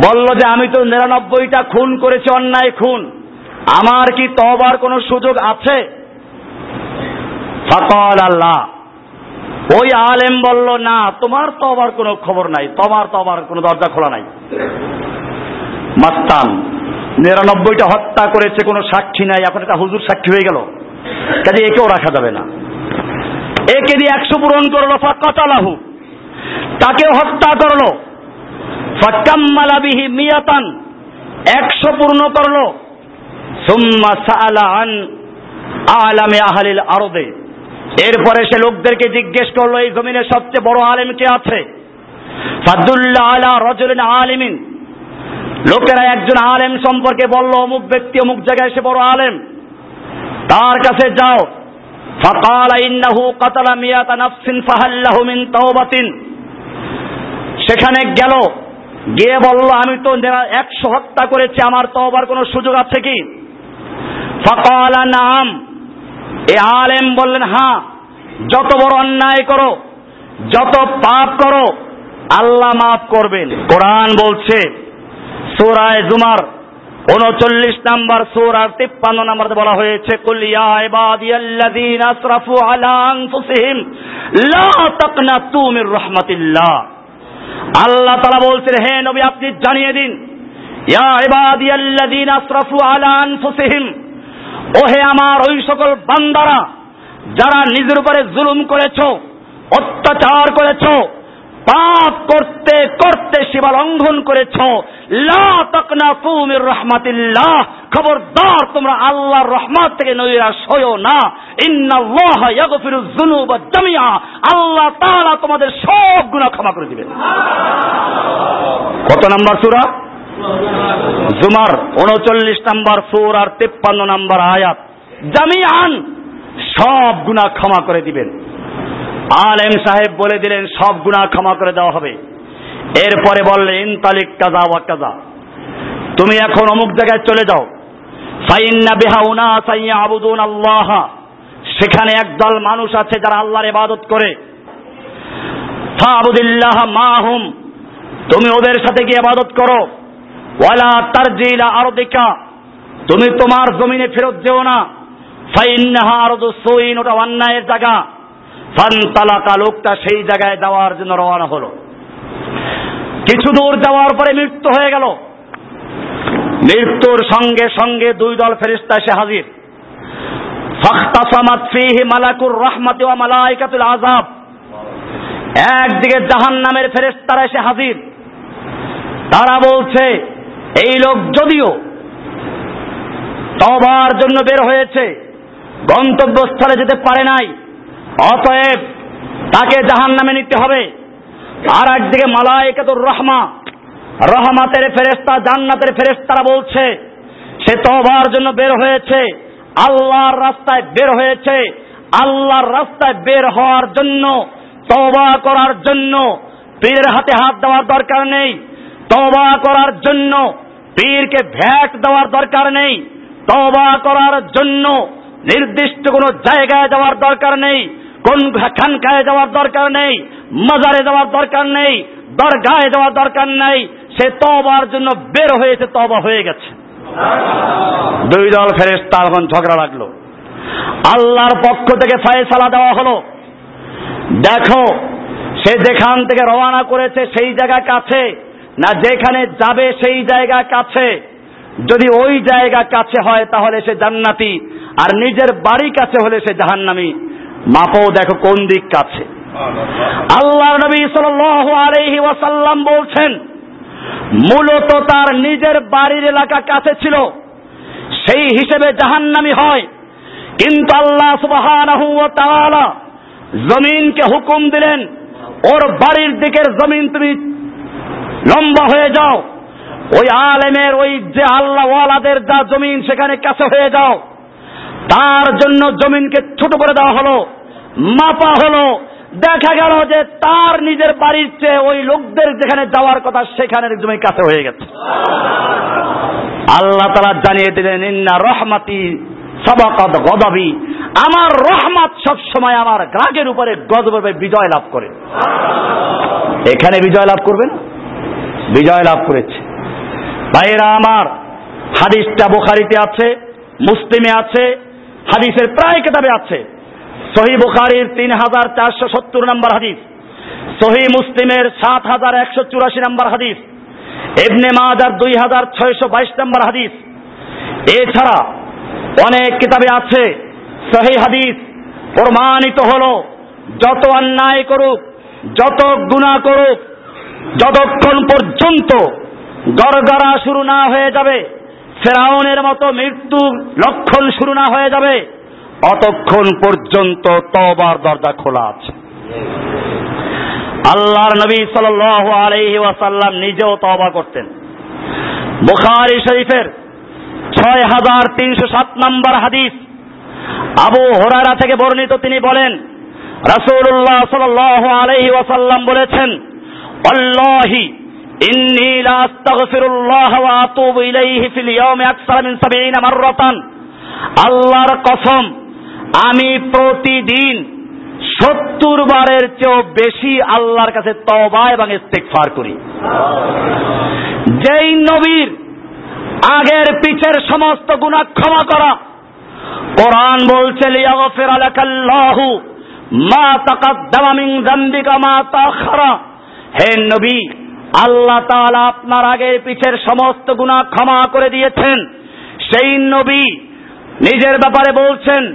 বলল যে আমি তো নিরানব্বইটা খুন করেছি অন্যায় খুন আমার কি তবার কোনো সুযোগ আছে? ফকল আল্লাহ। ওই আলেম বলল, না, তোমার তবার কোনো খবর নাই। তোমার তবার কোনো দরজা খোলা নাই। মাস্তান নিরানব্বইটা হত্যা করেছে, কোনো সাক্ষী নাই। এখন একটা হুজুর সাক্ষী হয়ে গেল। কাজে একেও রাখা যাবে না। একে দিয়ে একশো পূরণ করল, ফাকাতালাহু। তাকে হত্যা করল। ফাকাম্মালা বিহি মিয়াতান, একশো পূর্ণ করল। সুম্মা এরপরে সে লোকদেরকে জিজ্ঞেস করল, এই জমিনের সবচেয়ে বড় আলেম কে আছে? ফাদুল্লাহ আলা আলিমিন। লোকেরা একজন আলেম সম্পর্কে বলল, অমুক ব্যক্তি অমুক জায়গায় সে বড় আলেম। তার কাছে যাও। ইন্নাহু মিন সেখানে গেল, গিয়ে বলল, আমি তো একশো হত্যা করেছি, আমার তওবার কোনো সুযোগ আছে কি? ফকালা, নাম। এ আলেম বললেন হ্যাঁ যত বড় অন্যায় করো, যত পাপ করো, আল্লাহ মাফ করবেন। কোরআন বলছে, সুরায় জুমার উনচল্লিশ নাম্বার সুর আর তিপ্পান্ন নাম্বার বলা হয়েছে কুলিয়া ইবাদিয়াল্লাযীন আসরাফু আলা আনফুসিহিম, লা তাকনাতু মির রাহমাতিল্লাহ। আল্লাহ তাআলা বলছেন, হে নবী, আপনি জানিয়ে দিন, ইয়া ইবাদিয়াল্লাযীন আসরাফু আলা আনফুসিহিম ও হে আমার ওই সকল বান্দারা, যারা নিজের উপরে জুলুম করেছ, অত্যাচার করেছ, পাপ করতে করতে সীমা লঙ্ঘন করেছ রাহমাতিল্লাহ, খবরদার, তোমরা আল্লাহর রহমত থেকে নৈরাশ হয়ো না। ইয়াগফিরু আল্লাহ তাআলা তোমাদের সব গুনাহ ক্ষমা করে দিবেন। কত নাম্বার সূরা? জুমার উনচল্লিশ নাম্বার সুর আর তেপ্পান্ন নাম্বার আয়াত। জামিআন! সব গুনাহ ক্ষমা করে দিবেন। আলেম সাহেব বলে দিলেন, সব গুণা ক্ষমা করে দেওয়া হবে। এরপরে বললেন ইনতালিক কাজা ওয়া কাজা। তুমি এখন অমুক জায়গায় চলে যাও। ফাইন্না বিহা উনা সাইয়া আবুদুন আল্লাহ। সেখানে একদল মানুষ আছে যারা আল্লাহর ইবাদত করে। ফাবুদিল্লাহ মাহুম। তুমি ওদের সাথে গিয়ে ইবাদত করো। ওয়ালা তারজিলা আরদিকা। তুমি তোমার জমিনে ফেরত যেও না। ফাইন্নাহা আরদু সুইন, ওটা অন্যায়ের জায়গা। ফান্তালাকা, লোকটা সেই জায়গায় যাওয়ার জন্য রওনা হলো। কিছু দূর যাওয়ার পরে মৃত্যু হয়ে গেল। মৃত্যুর সঙ্গে সঙ্গে দুই দল ফেরিস্তা এসে হাজির। ফাখতাসামাত ফিহি মালাকুর রহমাতি ওয়া মালাইকাতুল আযাব। একদিকে জাহান্নামের ফেরেশতারা এসে হাজির। তারা বলছে এই লোক যদিও তবার জন্য বের হয়েছে, গন্তব্যস্থলে যেতে পারে নাই, অতএব তাকে জাহান নামে নিতে হবে। আর একদিকে মালাইকাতুর রহমা, রহমাতের ফেরেস্তা জান্নাতের ফেরেস্তারা বলছে, সে তবার জন্য বের হয়েছে, আল্লাহর রাস্তায় বের হয়েছে, আল্লাহর রাস্তায় বের হওয়ার জন্য তবা করার জন্য, পীরের হাতে হাত দেওয়ার দরকার নেই তবা করার জন্য পীরকে ভ্যাট দেওয়ার দরকার নেই তবা করার জন্য নির্দিষ্ট কোনো জায়গায় যাওয়ার দরকার নেই, কোন খানকায় যাওয়ার দরকার নেই, মাজারে যাওয়ার দরকার নেই, দরগায় যাওয়ার দরকার নেই, সে তবার জন্য বের হয়েছে তবা হয়ে গেছে। দুই দল ফেরেস্তা এখন ঝগড়া লাগল। আল্লাহর পক্ষ থেকে ফয়সালা দেওয়া হলো। দেখো, সে যেখান থেকে রওনা করেছে, সেই জায়গা কাছে না যেখানে যাবে সেই জায়গা কাছে। যদি ওই জায়গা কাছে হয়, তাহলে সে জান্নাতি। আর নিজের বাড়ি কাছে হলে সে জাহান্নামি। মাপো, দেখো কোন দিক কাছে। আল্লাহ নবী সাল্লাল্লাহু আলাইহি ওয়াসাল্লাম বলছেন, মূলত তার নিজের বাড়ির এলাকা কাছে ছিল। সেই হিসেবে জাহান্নামি হয়। কিন্তু আল্লাহ তাআলা জমিনকে হুকুম দিলেন, ওর বাড়ির দিকের জমিন তুমি লম্বা হয়ে যাও। ওই আলেমের, ওই যে আল্লাহ ওয়ালাদের যা জমিন, সেখানে কাছে হয়ে যাও। তার জন্য জমিনকে ছোট করে দেওয়া হলো, মাপা হলো। দেখা গেল যে তার নিজের বাড়ির চেয়ে ওই লোকদের যেখানে যাওয়ার কথা সেখানে জমি কাছে হয়ে গেছে। আল্লাহ তালা জানিয়ে দিলেন, ইন্না রহমাতি সবাকত গদবি। আমার রহমত সব সময় আমার গ্রাগের উপরে গদবে বিজয় লাভ করে। এখানে বিজয় লাভ করবেন বিজয় লাভ করেছে। ভাইয়েরা আমার, হাদিসটা বুখারিতে আছে, মুসলিমে আছে, হাদিসের প্রায় কেতাবে আছে। সহি বুখারির তিন হাজার চারশো সত্তর নম্বর হাদিস, সহি মুসলিমের সাত হাজার একশো চুরাশি নম্বর হাদিস এবনে মাজার দুই হাজার ছয়শো বাইশ নম্বর হাদিস। এছাড়া অনেক কিতাবে আছে, সহি হাদিস প্রমাণিত হলো, যত অন্যায় করুক, যত গুণা করুক যতক্ষণ পর্যন্ত গড়গড়া শুরু না হয়ে যাবে, ফেরাউনের মতো মৃত্যুর লক্ষণ শুরু না হয়ে যাবে, অতক্ষণ পর্যন্ত তবার দরজা খোলা আছে। আল্লাহর নবী সাল আলহি ওয়াসাল্লাম নিজেও তবা করতেন। বুখারি শরীফের ছয় হাজার তিনশো সাত নম্বর হাদিস আবু হোরারা থেকে বর্ণিত তিনি বলেন, রাসূলুল্লাহ সাল্লাল্লাহু আলাইহি ওয়াসাল্লাম বলেছেন আল্লাহি ইন্নী লা আস্তাগফিরুল্লাহ ওয়া আতুবু ইলাইহি ফিল ইয়াউমি আকসার 70 মাররাতান আল্লাহর কসম, আমি প্রতিদিন সত্তর বারের চেয়েও বেশি আল্লাহর কাছে তবা এবং ইস্তেকফার করি। যেই নবীর আগের পিছের সমস্ত গুণা ক্ষমা করা, কোরআন বলছে লিয়াগফির আলাকাল্লাহু মা তাকাদ্দামা মিন যামবিকা মা তাখারা। হে নবী, আল্লাহ তাআলা আপনার আগের পিছের সমস্ত গুনাহ ক্ষমা করে দিয়েছেন। সেই নবী নিজের ব্যাপারে বলছেন,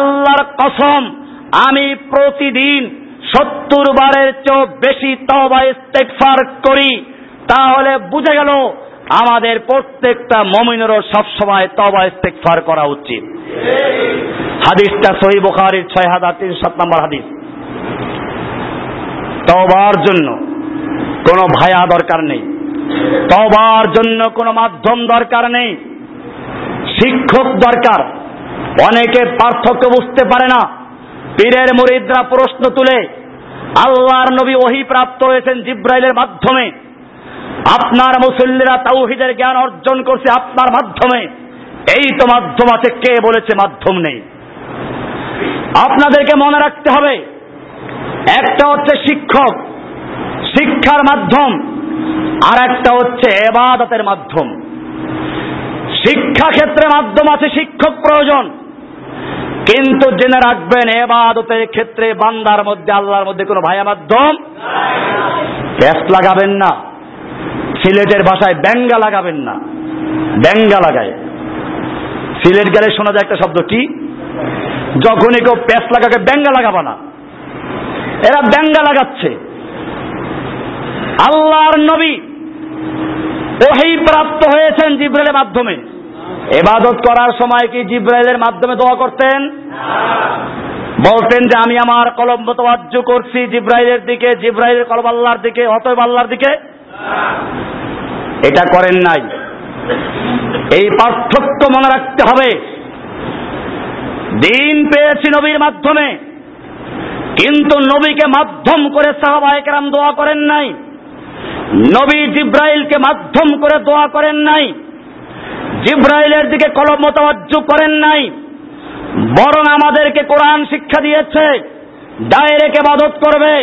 আল্লাহর কসম, আমি প্রতিদিন সত্তর বারের চেয়েও বেশি তবা করি। তাহলে বুঝে গেল আমাদের প্রত্যেকটা মমিনেরও সবসময় তবা ইস্তেকফার করা উচিত। হাদিসটা সহি বুখারির ছয় হাজার তিনশো সাত নম্বর হাদিস। তবার জন্য কোনো ভায়া দরকার নেই। তবার জন্য কোনো মাধ্যম দরকার নেই। শিক্ষক দরকার। অনেকে পার্থক্য বুঝতে পারে না। পীরের মুরিদরা প্রশ্ন তুলে, আল্লাহর নবী ওহি প্রাপ্ত হয়েছেন জিব্রাইলের মাধ্যমে। আপনার মুসল্লিরা তাওহিদের জ্ঞান অর্জন করছে আপনার মাধ্যমে। এই তো মাধ্যম আছে, কে বলেছে মাধ্যম নেই? আপনাদেরকে মনে রাখতে হবে, একটা হচ্ছে শিক্ষক। শিক্ষার মাধ্যম। আর একটা হচ্ছে এবাদতের মাধ্যম। শিক্ষা ক্ষেত্রে মাধ্যম আছে শিক্ষক প্রয়োজন। কিন্তু জেনে রাখবেন, এবাদতের ক্ষেত্রে বান্দার মধ্যে, আল্লাহর মধ্যে কোনো ভাইয়া মাধ্যম ক্যাশ লাগাবেন না। সিলেটের ভাষায় ব্যাঙ্গা লাগাবেন না। ব্যাঙ্গা লাগায়। সিলেট গেলে শোনা যায় একটা শব্দ কি? যখনই কেউ প্যাস লাগাকে ব্যাঙ্গা লাগাবা না। এরা ব্যাঙ্গা লাগাচ্ছে। আল্লাহর নবী ওহি প্রাপ্ত হয়েছেন জিব্রাইলের মাধ্যমে। এবাদত করার সময় কি জিব্রাইলের মাধ্যমে দোয়া করতেন? বলতেন যে, আমি আমার কলম মতবাজ্য করছি জিব্রাইলের দিকে, জিব্রাইলের কলম আল্লাহর দিকে, অতএব আল্লাহর দিকে। এটা করেন নাই। এই পার্থক্য মনে রাখতে হবে। দিন পেয়েছি নবীর মাধ্যমে, কিন্তু নবীকে মাধ্যম করে সাহাবাহিকেরাম দোয়া করেন নাই। নবী জিব্রাইলকে মাধ্যম করে দোয়া করেন নাই, জিব্রাইলের দিকে কলম মতবাজ্য করেন নাই, বরং আমাদেরকে কোরআন শিক্ষা দিয়েছে, ডাইরেক্ট এবাদত করবে।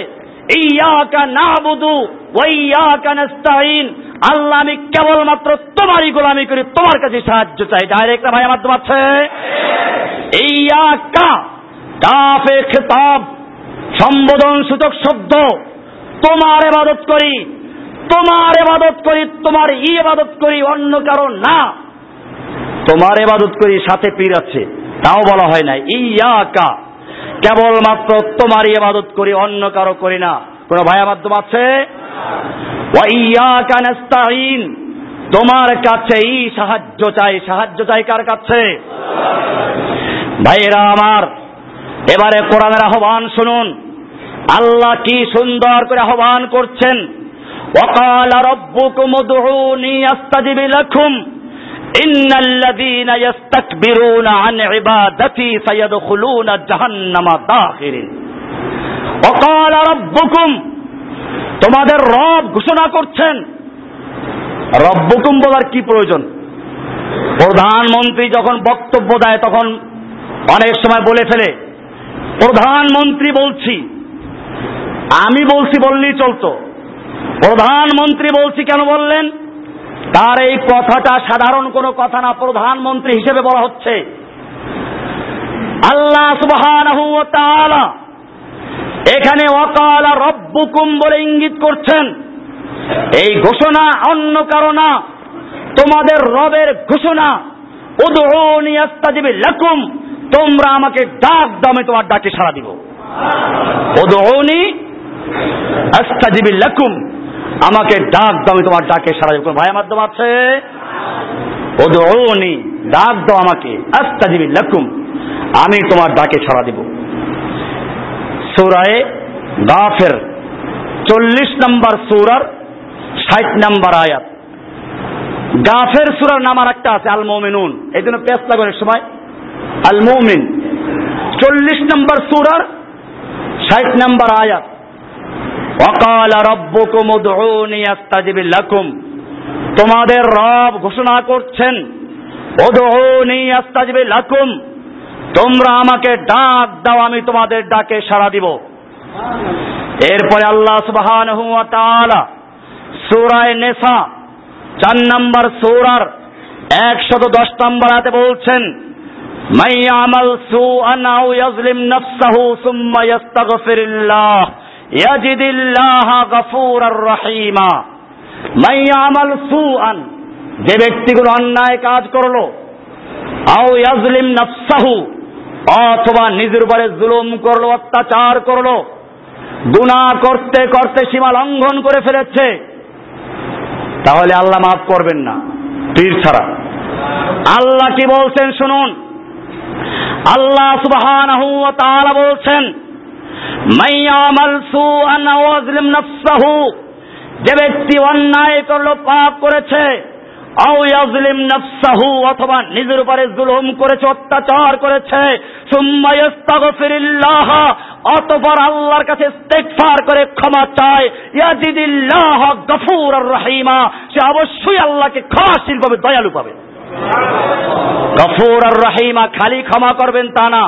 ইয়াকা নাবুদু ওয়াইয়াকা নাস্তাইন আল্লাহ আমি কেবলমাত্র তোমারই গোলামি করি, তোমার কাছে সাহায্য চাই। ডাইরেক্ট ভাই, আমার তো আছে? ইয়াকা কাফে খেতাব, সম্বোধন সূচক শব্দ, তোমার এবাদত করি। তোমার এবাদত করি, তোমার ই এবাদত করি, অন্য কারও না। তোমার এবাদত করি, সাথে পীর আছে। তাও বলা হয় না, ইয়াকা। কেবলমাত্র তোমার এবাদত করি, অন্য কারও করি না। কোন ভাইয়া মাধ্যম আছে? তোমার কাছেই সাহায্য চাই। সাহায্য চাই কার কাছে? ভাইয়েরা আমার, এবারে কোরআনের আহ্বান শুনুন। আল্লাহ কি সুন্দর করে আহ্বান করছেন। وقال ربكم ادعوني استجب لكم ان الذين يستكبرون عن عبادتي سيدخلون جهنم داخرين وقال ربكم তোমাদের রব ঘোষণা করছেন রব্বকুম বলার কি প্রয়োজন প্রধানমন্ত্রী যখন বক্তব্য দেয় তখন অনেক সময় বলে ফেলে প্রধানমন্ত্রী বলছি আমি বলছি বললেই চলতো প্রধানমন্ত্রী বলছি কেন বললেন? তার এই কথাটা সাধারণ কোনো কথা না, প্রধানমন্ত্রী হিসেবে বলা হচ্ছে। আল্লাহ তাআলা এখানে ওয়াকালা রব্বুকুম বলে ইঙ্গিত করছেন। এই ঘোষণা অন্য কারও না, তোমাদের রবের ঘোষণা। লাকুম, তোমরা আমাকে ডাক দামে তোমার ডাকে সাড়া দিব। আমাকে ডাক দাও, আমি তোমার ডাকে সারা দিব। ভাই মাধ্যম আছে? ডাক দাও আমাকে। আস্তাজিবি লাকুম, আমি তোমার ডাকে সাড়া দিব। সুরায় গাফের, চল্লিশ নম্বর সুরার ষাট নম্বর আয়াত। গাফের সুরার নাম আর একটা আছে আল মোমিনুন এই জন্য পেস লাগানোর সময় আল মোমিন চল্লিশ নম্বর সুরার ষাট নম্বর আয়াত। তোমাদের রব ঘোষণা করছেন লাকুম। তোমরা আমাকে ডাক দাও, আমি তোমাদের ডাকে সাড়া দিব। এরপরে আল্লাহ সুবহানাহু ওয়া তাআলা নেসা, চার নম্বর সূরার একশত দশ নম্বর হাতে বলছেন মাই আমাল সুআন আও ইয়াজলিম নাফসাহু সুম্মা ইয়াস্তাগফিরুল্লাহ ইয়াজিদিল্লাহ গফুরার রহিমা। মাই আমাল সুআন, যে ব্যক্তিগুলো অন্যায় কাজ করল, আও ইয়াজলিম নাফসাহু, অথবা নিজের উপরে জুলুম করল, অত্যাচার করল, গুনাহ করতে করতে সীমা লঙ্ঘন করে ফেলেছে, তাহলে আল্লাহ মাফ করবেন না, পীর ছাড়া। আল্লাহ কি বলছেন শুনুন? আল্লাহ সুবহানাহু ওয়া তাআলা বলছেন মাইয়ামাল সুআন আও আযলিম নাফসাহু, যে ব্যক্তি অন্যায় করল, পাপ করেছে নাফসাহু, অথবা নিজের উপরে জুলুম করেছে, অত্যাচার করেছে, সুম্মা ইস্তাগফিরিল্লাহ আল্লাহর কাছে ইস্তেগফার করে ক্ষমা চায়, ইয়াজিদিল্লাহ গফুরুর রহিমা, সে অবশ্যই আল্লাহকে ক্ষমাশীল পাবে দয়ালু পাবে। গফুর আর রহিমা খালি ক্ষমা করবেন তা না।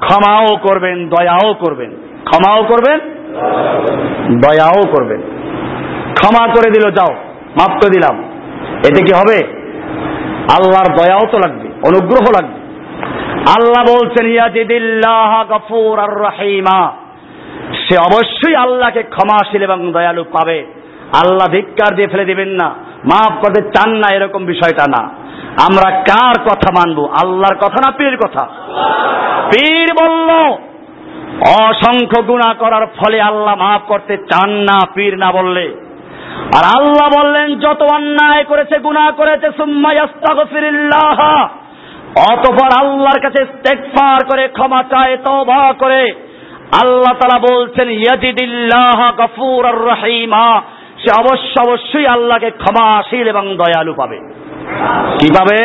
ক্ষমাও করবেন, দয়াও করবেন। ক্ষমাও করবেন, দয়াও করবেন। ক্ষমা করে দিল, যাও, মাফ করে দিলাম। এতে কি হবে? আল্লাহর দয়াও তো লাগবে, অনুগ্রহ লাগবে। আল্লাহ বলছেন আর সে অবশ্যই আল্লাহকে ক্ষমাশীল এবং দয়ালু পাবে। আল্লাহ ধিক্কার দিয়ে ফেলে দিবেন না। মাফ করতে চান না, এরকম বিষয়টা না। আমরা কার কথা মানব? আল্লাহর কথা না পীর কথা? পীর বলল, অসংখ্য গুণা করার ফলে আল্লাহ মাফ করতে চান না পীর না বললে। আর আল্লাহ বললেন, যত অন্যায় করেছে, গুনাহ করেছে অতঃপর আল্লাহর কাছে করে, ক্ষমা চায়, তওবা করে। আল্লাহ তাআলা বলছেন গফুরুর রহিমা। সে অবশ্য অবশ্যই আল্লাহকে ক্ষমাশীল এবং দয়ালু পাবে। কি পাবে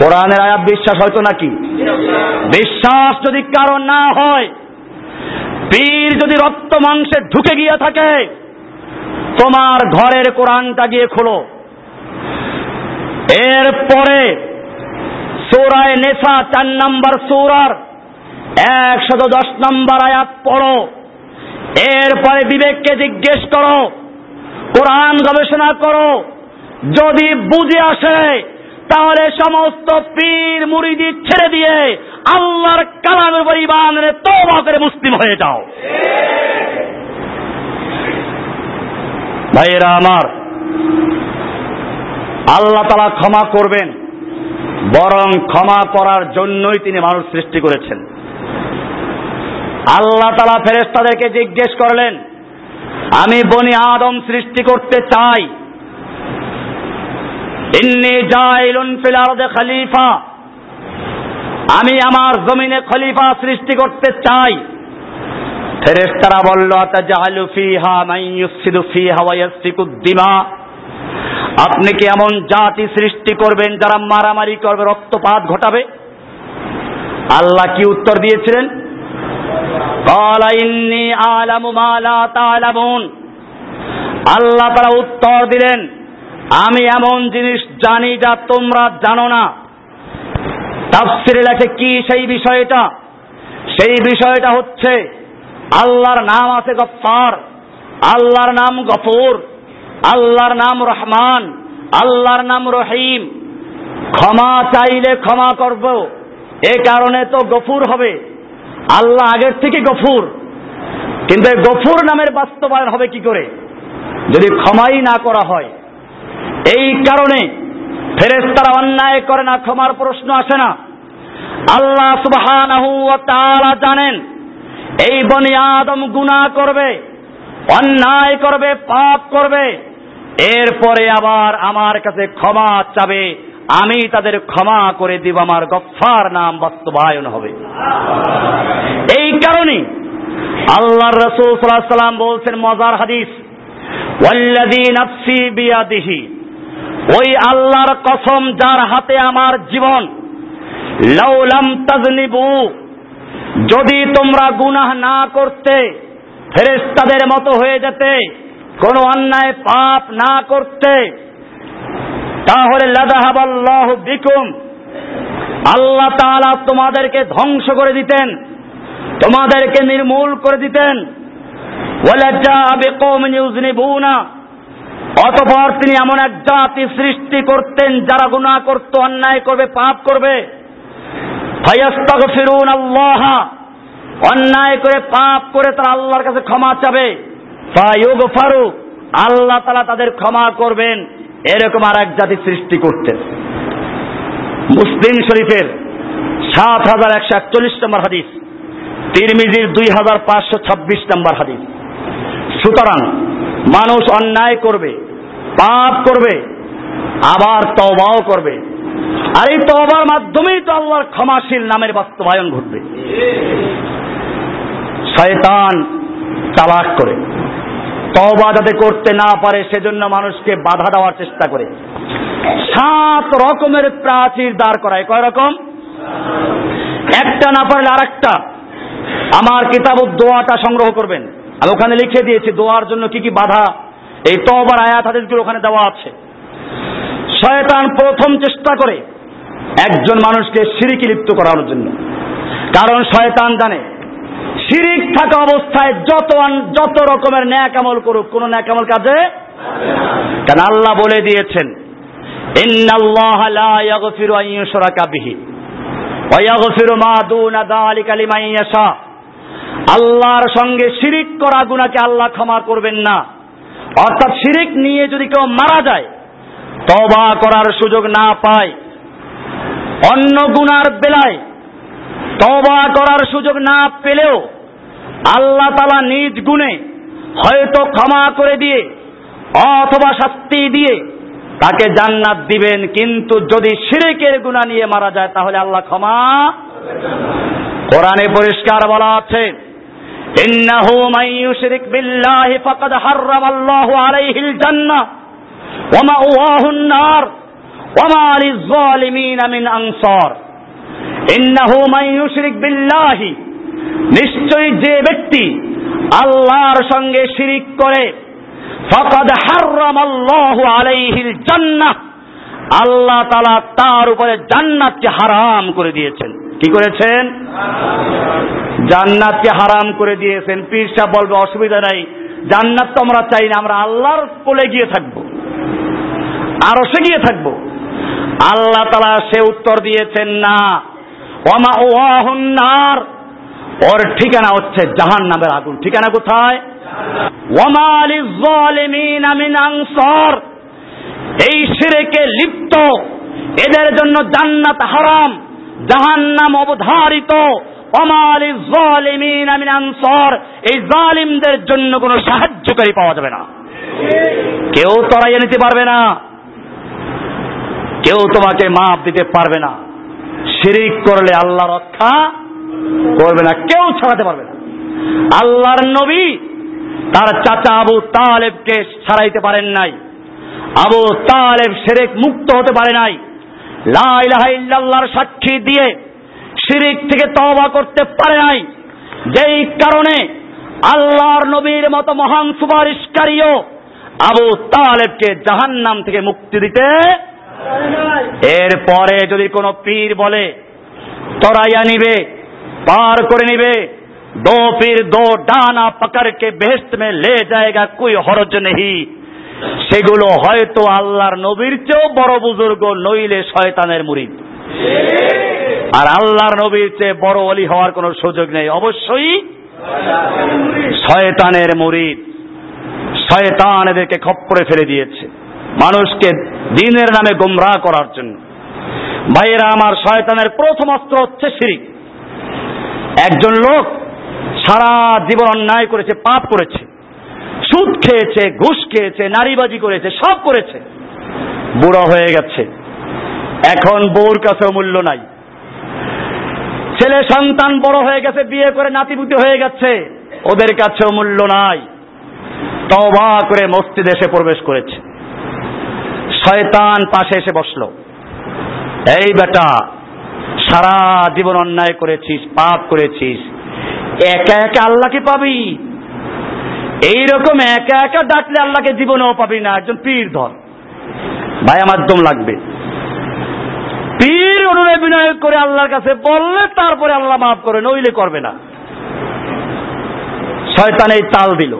কোরআনের আয়াত বিশ্বাস হয়তো নাকি? বিশ্বাস যদি কারও না হয়, পীর যদি রক্ত মাংসে ঢুকে গিয়ে থাকে, তোমার ঘরের কোরআনটা গিয়ে খোলো। এরপরে সৌরায় নেশা চার নাম্বার সৌরার একশত দশ নম্বর আয়াত পড়ো। এরপরে বিবেককে জিজ্ঞেস করো, কোরআন গবেষণা করো যদি বুঝে আসে, তাহলে সমস্ত পীর মুরিদি ছেড়ে দিয়ে আল্লাহর কালামের পরিমাণে তওবা করে মুসলিম হয়ে যাও। ভাইয়েরা আমার, আল্লাহ তালা ক্ষমা করবেন, বরং ক্ষমা করার জন্যই তিনি মানুষ সৃষ্টি করেছেন। আল্লাহ তালা ফেরেস্তাদেরকে জিজ্ঞেস করলেন, আমি বনি আদম সৃষ্টি করতে চাই ইন্নি জাইলুন ফিল আরদে খলিফা আমি আমার জমিনে খলিফা সৃষ্টি করতে চাই ফেরেশতারা বলল আতাজালু ফিহা মান ইউফসিদু ফিহা ওয়া ইয়াসফিকু দিমা আপনি কি এমন জাতি সৃষ্টি করবেন যারা মারামারি করবে রক্তপাত ঘটাবে আল্লাহ কি উত্তর দিয়েছিলেন قال إني أعلم ما لا تعلمون আল্লাহ তারা উত্তর দিলেন আমি এমন জিনিস জানি যা তোমরা জানো না। তাফসিরে লেখে কি সেই বিষয়টা? সেই বিষয়টা হচ্ছে আল্লাহর নাম আছে গফফার, আল্লাহর নাম গফুর, আল্লাহর নাম রহমান, আল্লাহর নাম রহিম। ক্ষমা চাইলে ক্ষমা করব, এ কারণে তো গফুর হবে। আল্লাহ আগের থেকে গফুর। কিন্তু গফুর নামের বাস্তবায়ন হবে কি করে? যদি ক্ষমাই না করা হয় এই কারণে ফেরেস্তারা অন্যায় করে না, ক্ষমার প্রশ্ন আসে না। আল্লাহ সুবহানাহু জানেন, এই বনি আদম গুনাহ করবে, অন্যায় করবে, পাপ করবে। এরপরে আবার আমার কাছে ক্ষমা চাবে, আমি তাদের ক্ষমা করে দিব, আমার গফফার নাম বাস্তবায়ন হবে। এই কারণে আল্লাহ রাসূল সাল্লাম বলছেন মজার হাদিস, ওয়াল্লাযী নাফসি বিয়াদিহি। ওই আল্লাহর কসম যার হাতে আমার জীবন লাউলাম তাজনিবু, যদি তোমরা গুনাহ না করতে, ফেরেশতাদের মতো হয়ে যেতে, কোনো অন্যায় পাপ না করতে, তাহলে লাদাহাবাল্লাহ বিকুম। আল্লাহ তাআলা তোমাদেরকে ধ্বংস করে দিতেন, তোমাদেরকে নির্মূল করে দিতেন। ওয়ালাজা বিকৌমিন ইউজনিবুনা অতঃপর তিনি এমন এক জাতি সৃষ্টি করতেন যারা গুনাহ করত, অন্যায় করবে, পাপ করবে। ফায়াস্তাগফিরুন আল্লাহ অন্যায় করে, পাপ করে তারা আল্লাহর কাছে ক্ষমা চাবে। ফায়ুগফারু। আল্লাহ তালা তাদের ক্ষমা করবেন। এরকম আর এক জাতি সৃষ্টি করতেন। মুসলিম শরীফের সাত হাজার একশো একচল্লিশ নম্বর হাদিস, তিরমিজির দুই হাজার পাঁচশো ছাব্বিশ নম্বর হাদিস। সুতরাং মানুষ অন্যায় করবে, পাপ করবে, আবার তবাও করবে। আর এই তবার মাধ্যমেই তো আল্লাহর ক্ষমাশীল নামের বাস্তবায়ন ঘটবে। শয়তান চালাক করে। তবা যাতে করতে না পারে, সেজন্য মানুষকে বাধা দেওয়ার চেষ্টা করে। সাত রকমের প্রাচীর দাঁড় করায়। কয় রকম? একটা না পারলে আর একটা আমার কিতাব দোয়াটা সংগ্রহ করবেন। আমি ওখানে লিখে দিয়েছি, দোয়ার জন্য কি কি বাধা? এই তবার আয়াত হাদিসগুলো ওখানে দেওয়া আছে। শয়তান প্রথম চেষ্টা করে একজন মানুষকে সিরিকি লিপ্ত করানোর জন্য। কারণ শয়তান জানে, শিরিক থাকা অবস্থায় যত যত রকমের ন্যাক আমল করুক, কোন ন্যাক আমল কাজে কেন আল্লাহ বলে দিয়েছেন, ইন্নাল্লাহ মা দুনা যালিকা লিমান ইয়াশা। আল্লাহর সঙ্গে শিরিক করা গুনাহকে আল্লাহ ক্ষমা করবেন না। অর্থাৎ শিরিক নিয়ে যদি কেউ মারা যায় তবা করার সুযোগ না পায়, অন্য গুনার বেলায় তবা করার সুযোগ না পেলেও আল্লাহ তালা নিজ গুণে হয়তো ক্ষমা করে দিয়ে অথবা শাস্তি দিয়ে তাকে জান্নাত দিবেন। কিন্তু যদি শিরিকের গুণা নিয়ে মারা যায়, তাহলে আল্লাহ ক্ষমা কোরআনে পরিষ্কার বলা আছে মান ইউশরিক বিল্লাহি আলাইহিল মিন ইউশরিক বিল্লাহি নিশ্চয়ই যে ব্যক্তি আল্লাহর সঙ্গে শিরিক করে, ফাকাদ হাররামাল্লাহু আলাইহিল জান্নাহ আল্লাহ তাআলা তার উপরে জান্নাতকে হারাম করে দিয়েছেন। কি করেছেন? জান্নাতকে হারাম করে দিয়েছেন। পীর বলবে, অসুবিধা নাই। জান্নাত তো আমরা চাই না, আমরা আল্লাহর কোলে গিয়ে থাকব। আরও সে গিয়ে থাকব। আল্লাহ তালা সে উত্তর দিয়েছেন, না। ওমা ওয়াহুন্নার ওর ঠিকানা হচ্ছে জাহান নামের আগুন। ঠিকানা কোথায়? ওয়ামালি জালিমিন আমিন আনসার। এই শিরেকে লিপ্ত। এদের জন্য জান্নাত হারাম। জাহান্নাম অবধারিত। অমালি জালিমিন আমিন আনসার। এই জালিমদের জন্য কোনো সাহায্যকারী পাওয়া যাবে না। কেউ তরাইয়ে নিতে পারবে না। কেউ তোমাকে মাপ দিতে পারবে না। শিরিক করলে আল্লাহ রক্ষা করবে না। কেউ ছাড়াতে পারবে না। আল্লাহর নবী তার চাচা আবু তালেবকে ছাড়াইতে পারেন নাই। আবু তালেব সেরেক মুক্ত হতে পারে নাই। লাল্লাহর সাক্ষী দিয়ে শিরিক থেকে তবা করতে পারে নাই। যেই কারণে আল্লাহর নবীর মতো মহান সুপারিশকারীও আবু তালেবকে জাহান নাম থেকে মুক্তি দিতে এরপরে যদি কোনো পীর বলে, তরাইয়া নিবে, পার করে নিবে, দো পীর দো ডানা পাকারকে কে বেহস্ত মে লে জায়গা, কুই হরজ নেহি। সেগুলো হয়তো আল্লাহর নবীর চেয়েও বড় বুজুর্গ নইলে শয়তানের মুরিদ। আর আল্লাহর নবীর চেয়ে বড় অলি হওয়ার কোনো সুযোগ নেই। অবশ্যই শয়তানের মুরিদ। শয়তান এদেরকে খপ্পরে ফেলে দিয়েছে। মানুষকে দিনের নামে গোমরাহ করার জন্য। ভাইয়েরা, আমার শয়তানের প্রথম অস্ত্র হচ্ছে শিরিক। একজন লোক সারা জীবন অন্যায় করেছে, পাপ করেছে। সুদ খেয়েছে, ঘুষ খেয়েছে, নারীবাজি করেছে, সব করেছে। বুড়ো হয়ে গেছে। এখন বউর কাছে মূল্য নাই। ছেলে সন্তান বড় হয়ে গেছে, বিয়ে করে নাতিপুতি হয়ে গেছে, ওদের কাছেও মূল্য নাই। তবা করে মসজিদ এসে প্রবেশ করেছে। শয়তান পাশে এসে বসল। এই বেটা, সারা জীবন অন্যায় করেছিস, পাপ করেছিস, একা একা আল্লাহকে পাবি? এইরকম একা একা ডাকলে আল্লাহকে জীবনেও পাবি না একজন পীর ধর। ভাই আমার দম লাগবে। পীর অনুনয় বিনয় করে আল্লাহর কাছে বললে তারপরে আল্লাহ মাফ করে নইলে করবে না। শয়তান এই তাল দিল।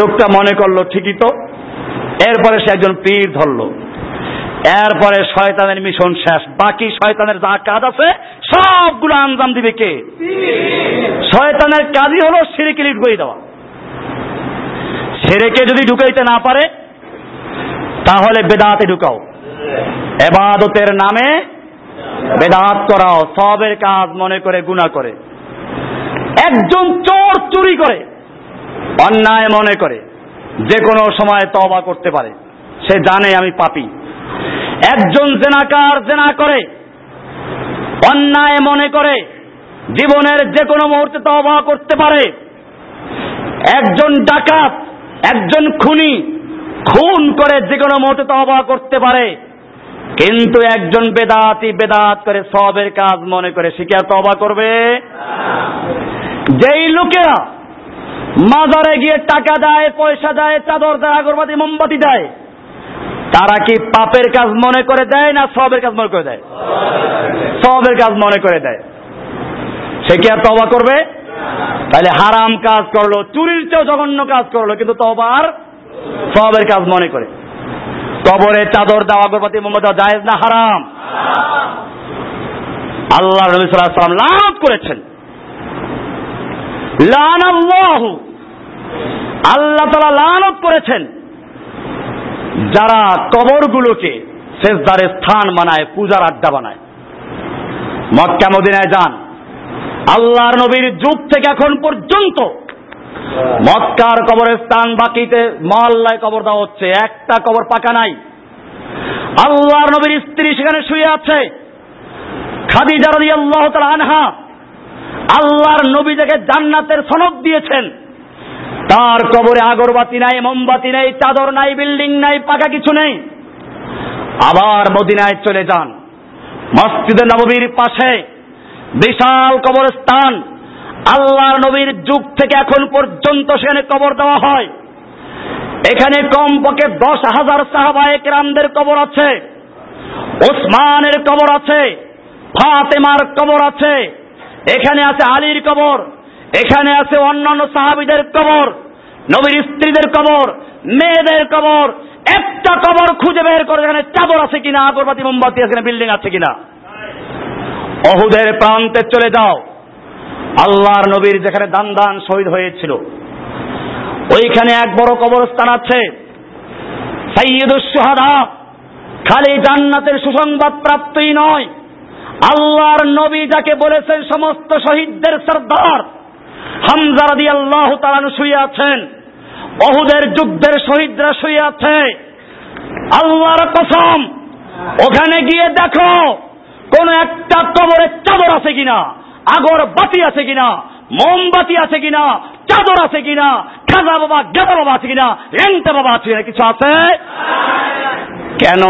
লোকটা মনে করল ঠিকই তো। এরপরে সে একজন পীর ধরলো। এরপরে শয়তানের মিশন শেষ। বাকি শয়তানের যা কাজ আছে সবগুলো আঞ্জাম দিবে কে? শয়তানের কাজই হলো সিরেকে ঢুকাই দেওয়া। সেরেকে যদি ঢুকাইতে না পারে, তাহলে বেদাতে ঢুকাও। এবাদতের নামে বেদাত করাও, সবের কাজ মনে করে গুণা করে। একজন চোর চুরি করে, অন্যায় মনে করে যে কোনো সময় তবা করতে পারে। সে জানে আমি পাপি। একজন জেনাকার জেনা করে, অন্যায় মনে করে, জীবনের যে কোনো মুহূর্তে তবা করতে পারে। একজন ডাকাত একজন খুনি খুন করে যে কোনো মুহূর্তে তবা করতে পারে। কিন্তু একজন বেদাতি বেদাত করে সবের কাজ মনে করে সে কি আর তবা করবে? যেই লোকেরা মাজারে গিয়ে টাকা দেয়, পয়সা দেয়, চাদর দেয়, আগরবাতি, মোমবাতি দেয়, তারা কি পাপের কাজ মনে করে দেয় না সবের কাজ মনে করে দেয়? সবের কাজ মনে করে দেয়। সে কি আর তবা করবে? তাহলে হারাম কাজ করল, চুরির চেয়েও জঘন্য কাজ করল, কিন্তু তবার সবের কাজ মনে করে। কবরে চাদর দেওয়া মোমবাতি দেওয়া জায়েজ না হারাম? আল্লাহ নবী সাল্লাম লানত করেছেন। লান আল্লাহ তালা লানত করেছেন। যারা কবরগুলোকে শেষদারে স্থান বানায় পূজার আড্ডা বানায়। মক্কা, মদিনায় যান। আল্লাহর নবীর যুগ থেকে এখন পর্যন্ত মক্কার কবরের স্থান বাকিতে মহল্লায় কবর দেওয়া হচ্ছে, একটা কবর পাকা নাই। আল্লাহর নবীর স্ত্রী সেখানে শুয়ে আছে। খাদিজা রাদিয়াল্লাহু তাআলা আনহা আল্লাহর নবী যাকে জান্নাতের সনদ দিয়েছেন, তার কবরে আগরবাতি নাই, মোমবাতি নাই, চাদর নাই, বিল্ডিং নাই, পাকা কিছু নেই। আবার মদিনায় চলে যান। মসজিদে নববীর পাশে বিশাল কবরস্থান। আল্লাহর নবীর যুগ থেকে এখন পর্যন্ত সেখানে কবর দেওয়া হয়। এখানে কমপক্ষে দশ হাজার সাহাবায়ক রামদের কবর আছে। ওসমানের কবর আছে। ফাতেমার কবর আছে। এখানে আছে আলীর কবর। এখানে আছে অন্যান্য সাহাবিদের কবর। নবীর স্ত্রীদের কবর। মেয়েদের কবর। একটা কবর খুঁজে বের করে এখানে চাদর আছে কিনা, আগরবাতি, মোমবাতি আছে কিনা, বিল্ডিং আছে কিনা। অহুদের প্রান্তে চলে যাও। আল্লাহর নবীর যেখানে দান দান শহীদ হয়েছিল, ওইখানে এক বড় কবরস্থান আছে। খালি জান্নাতের সুসংবাদ প্রাপ্তই নয়। আল্লাহর নবী যাকে বলেছেন সমস্ত শহীদদের সর্দার, হামজা রাদি আল্লাহ তালানু শুয়ে আছেন। অহুদের যুদ্ধের শহীদরা শুয়ে আছে। আল্লাহর কসম, ওখানে গিয়ে দেখো কোন একটা কবরের চাদর আছে কিনা? আগর বাতি আছে কিনা? মোমবাতি আছে কিনা? চাদর আছে কিনা? খাজা বাবা, গেদা বাবা আছে কিনা? রেংটা বাবা আছে কিনা? কিছু আছে? কেন?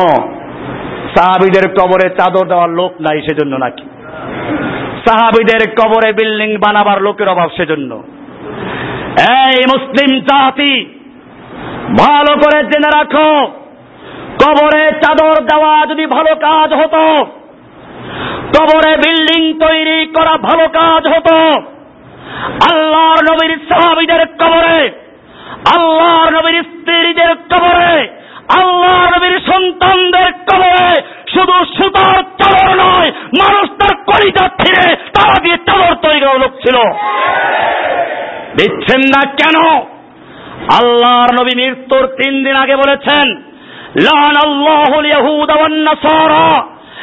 সাহাবিদের কবরে চাদর দেওয়ার লোক নাই সেজন্য নাকি? সাহাবিদের কবরে বিল্ডিং বানাবার লোকের অভাব সেজন্য। এই মুসলিম জাতি, ভালো করে জেনে রাখো, কবরে চাদর দেওয়া যদি ভালো কাজ হতো কবরে বিল্ডিং তৈরি করা ভালো কাজ হতো। আল্লাহর নবীর সাহাবিদের কবরে, আল্লাহর নবীর স্ত্রীদের কবরে আল্লাহ নবীর সন্তানদের কবরে শুধু সুতার চাদর নয় মানুষ তার কলিজা ছিঁড়ে তারা দিয়ে চাদর তৈরি লোক ছিল। দিচ্ছেন না কেন? আল্লাহর নবী মৃত্যুর তিন দিন আগে বলেছেন লান আল্লাহ ইয়াহুদ ওয়ান নাসারা।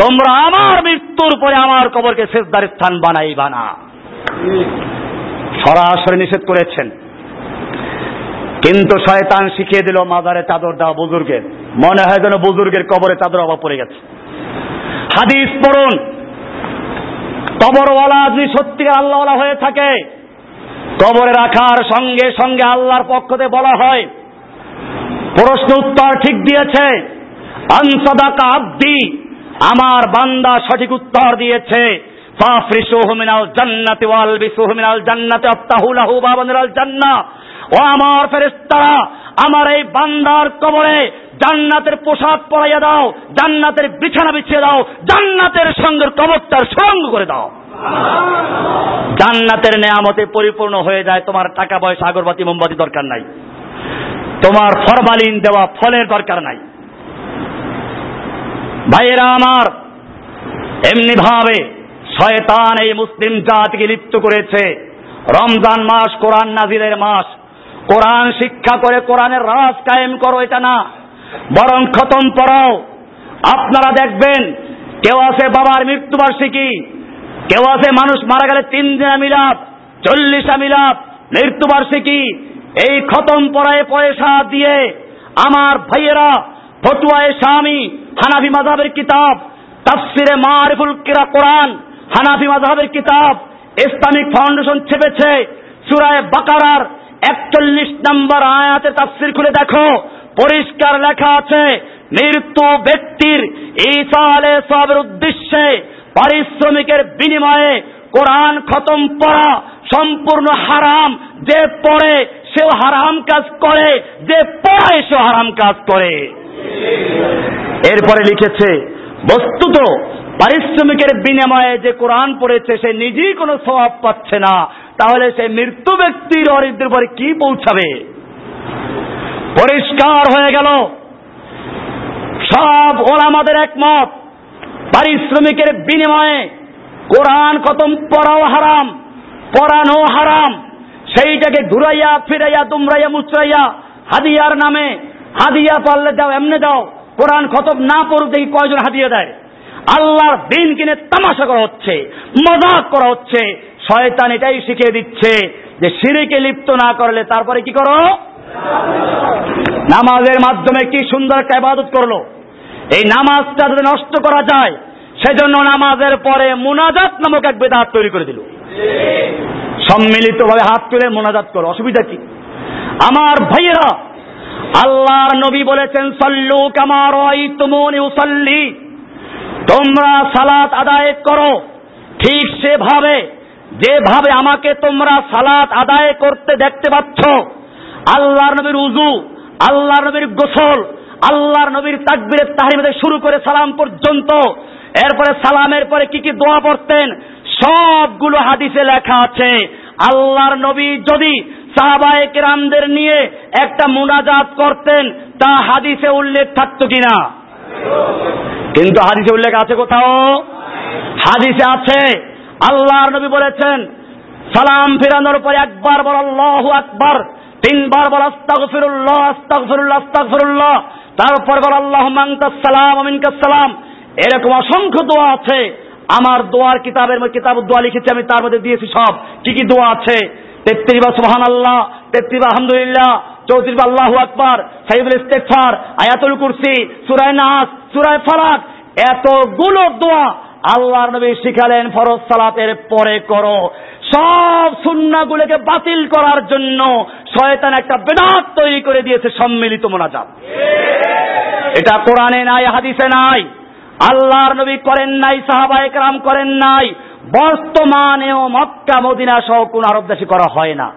তোমরা আমার মৃত্যুর পরে আমার কবরকে শেষদার স্থান বানাই না। সরাসরি নিষেধ করেছেন। কিন্তু শয়তান শিখিয়ে দিল মাজারে চাদর দেওয়া বুজুর্গের। মনে হয় যেন বুজুর্গের কবরে চাদর অভাব পড়ে গেছে। হাদিস পড়ুন। কবরওয়ালা যদি সত্যিকার আল্লাহওয়ালা হয়ে থাকে, কবরে রাখার সঙ্গে সঙ্গে আল্লাহর পক্ষ থেকে বলা হয়, প্রশ্ন উত্তর ঠিক দিয়েছে আনসাদাকা আব্দি। আমার বান্দা সঠিক উত্তর দিয়েছে। আমার আমার এই বান্দার কবরে জান্নাতের পোশাক পরাইয়া দাও, জান্নাতের বিছানা বিছিয়ে দাও, জান্নাতের সঙ্গে কবরটার সুরঙ্গ করে দাও। জান্নাতের নেয়ামতে পরিপূর্ণ হয়ে যায়, তোমার টাকা পয়সা, আগরবাতি, মোমবাতি দরকার নাই। তোমার ফরমালিন দেওয়া ফলের দরকার নাই। ভাইয়েরা আমার, এমনি ভাবে শয়তান এই মুসলিম জাতিকে লিপ্ত করেছে। রমজান মাস, কোরআন নাজিরের মাস। কোরআন শিক্ষা করে কোরআনের রাজ কায়েম করো, এটা না। বরং খতম পড়াও। আপনারা দেখবেন, কেউ আছে বাবার মৃত্যুবার্ষিকী, কেউ আছে মানুষ মারা গেলে তিন দিনা মিলাপ চল্লিশা মিলাপ মৃত্যুবার্ষিকী। এই খতম পড়ায় পয়সা দিয়ে আমার ভাইয়েরা ফটুয়ায় স্বামী হানাফি মাজাবের কিতাব, তাফসিরে মারিফুল কিরা কোরআন, হানাফি মাজাবের কিতাব, ইসলামিক ফাউন্ডেশন ছেপেছে, সুরায় বাকারার একচল্লিশ নম্বর আয়াতে তাফসির খুলে দেখো, পরিষ্কার লেখা আছে, মৃত্যু ব্যক্তির ঈসা আলে সবের উদ্দেশ্যে পারিশ্রমিকের বিনিময়ে কোরআন খতম পড়া সম্পূর্ণ হারাম, যে পড়ে সেও হারাম কাজ করে, যে পড়ে সেও হারাম কাজ করে। এরপরে লিখেছে, বস্তুত পারিশ্রমিকের বিনিময়ে যে কোরআন পড়েছে, সে নিজেই কোনো স্বভাব পাচ্ছে না। তাহলে সে মৃত্যু ব্যক্তির অরিদ্রের পরে কি পৌঁছাবে? পরিষ্কার হয়ে গেল। সব ওলামাদের একমত, পারিশ্রমিকের বিনিময়ে কোরআন খতম পড়াও হারাম, পড়ানো হারাম। সেইটাকে ঘুরাইয়া, ফিরাইয়া, দুমরাইয়া মুচড়াইয়া হাদিয়ার নামে হাদিয়া পারলে দাও এমনে দাও কোরআন খতম না পড়ুক দেখি কয়জন হাদিয়া দেয়? আল্লাহর দিন কিনে তামাশা করা হচ্ছে, মজাক করা হচ্ছে। শয়তান এটাই শিখিয়ে দিচ্ছে যে সিঁড়িকে লিপ্ত না করলে তারপরে কি করো? নামাজের মাধ্যমে কি সুন্দর একটা ইবাদত করল? এই নামাজটা যদি নষ্ট করা যায়, সেজন্য নামাজের পরে মোনাজাত নামক এক বেদাত তৈরি করে দিল। সম্মিলিতভাবে হাত তুলে মোনাজাত করো, অসুবিধা কি? আমার ভাইয়েরা আল্লাহর নবী বলেছেন, সল্লু কামার উসল্লি। তোমরা সালাত আদায় করো ঠিক সেভাবে, যেভাবে আমাকে তোমরা সালাত আদায় করতে দেখতে পাচ্ছ। আল্লাহর নবীর উজু আল্লাহর নবীর গোসল, আল্লাহর নবীর তাকবিরের তাহিমে শুরু করে সালাম পর্যন্ত। এরপরে সালামের পরে কি কি দোয়া পড়তেন? সবগুলো হাদিসে লেখা আছে। আল্লাহর নবী যদি সাহাবায়ে কেরামদের নিয়ে একটা মুনাজাত করতেন, তা হাদিসে উল্লেখ থাকতো কিনা? কিন্তু হাদিসে উল্লেখ আছে কোথাও? হাদিসে আছে। আল্লাহর নবী বলেছেন, সালাম ফিরানোর পরে একবার বল, আল্লাহু আকবার তিনবার বল, আস্তাগফিরুল্লাহ আস্তাগফিরুল্লাহ আস্তাগফিরুল্লাহ তারপর বল আল্লাহ মাংকাস সালাম আমিনকাস সালাম এরকম অসংখ্য দোয়া আছে। আমার দোয়ার কিতাবের কিতাব দোয়া লিখেছি, আমি তার মধ্যে দিয়েছি সব। কি কি দোয়া আছে? তেত্রিশ বার সুহান আল্লাহ তেত্রিশ আলহামদুলিল্লাহ, চৌত্রিশ বার আল্লাহ আকবর সাইদুল ইস্তেকফার আয়াতুল কুরসি, সুরায় নাস, সুরায় ফালাক, এতগুলো দোয়া আল্লাহর নবী শিখালেন ফরজ সালাতের পরে করো। সব সুন্নাগুলোকে বাতিল করার জন্য শয়তান একটা বেদাত তৈরি করে দিয়েছে সম্মিলিত মোনাজাত। এটা কোরআনে নাই, হাদিসে নাই। আল্লাহর নবী করেন নাই সাহাবা একরাম করেন নাই। বর্তমানেও মক্কা, মদিনা সহ কোন আরব দেশে করা হয় না।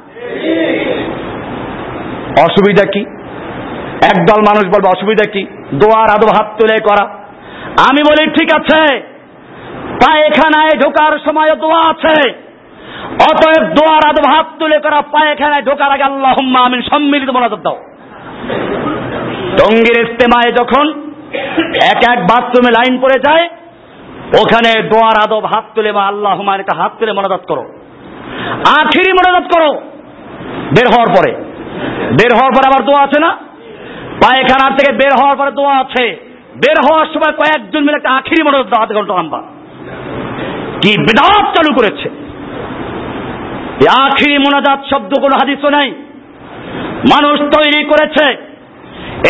অসুবিধা কি? একদল মানুষ বলবে, অসুবিধা কি? দোয়ার আদব হাত তুলে করা। আমি বলি, ঠিক আছে। পায়খানায় ঢোকার সময় দোয়া আছে। অতএব দোয়ার আদব হাত তুলে করা, পায়খানায় ঢোকার আগে আল্লাহ আমিন সম্মিলিত মোনাজাত দাও। টঙ্গির ইস্তেমায় যখন এক এক বাথরুমে লাইন পড়ে যায় ওখানে দোয়ার আদব হাত তুলে বা আল্লাহ এটা হাত তুলে মনাজাত করো। আখিরি মনাজাত করো। বের হওয়ার পরে। বের হওয়ার পরে আবার দোয়া আছে না? পায়খানার থেকে বের হওয়ার পরে দোয়া আছে। বের হওয়ার সময় কয়েকজন মিলে একটা আখিরি মনোজাত দাও আধ ঘণ্টা লম্বা কি বিদাত চালু করেছে। আখিরি মোনাজাত শব্দ কোনো হাদিসও নাই। মানুষ তৈরি করেছে।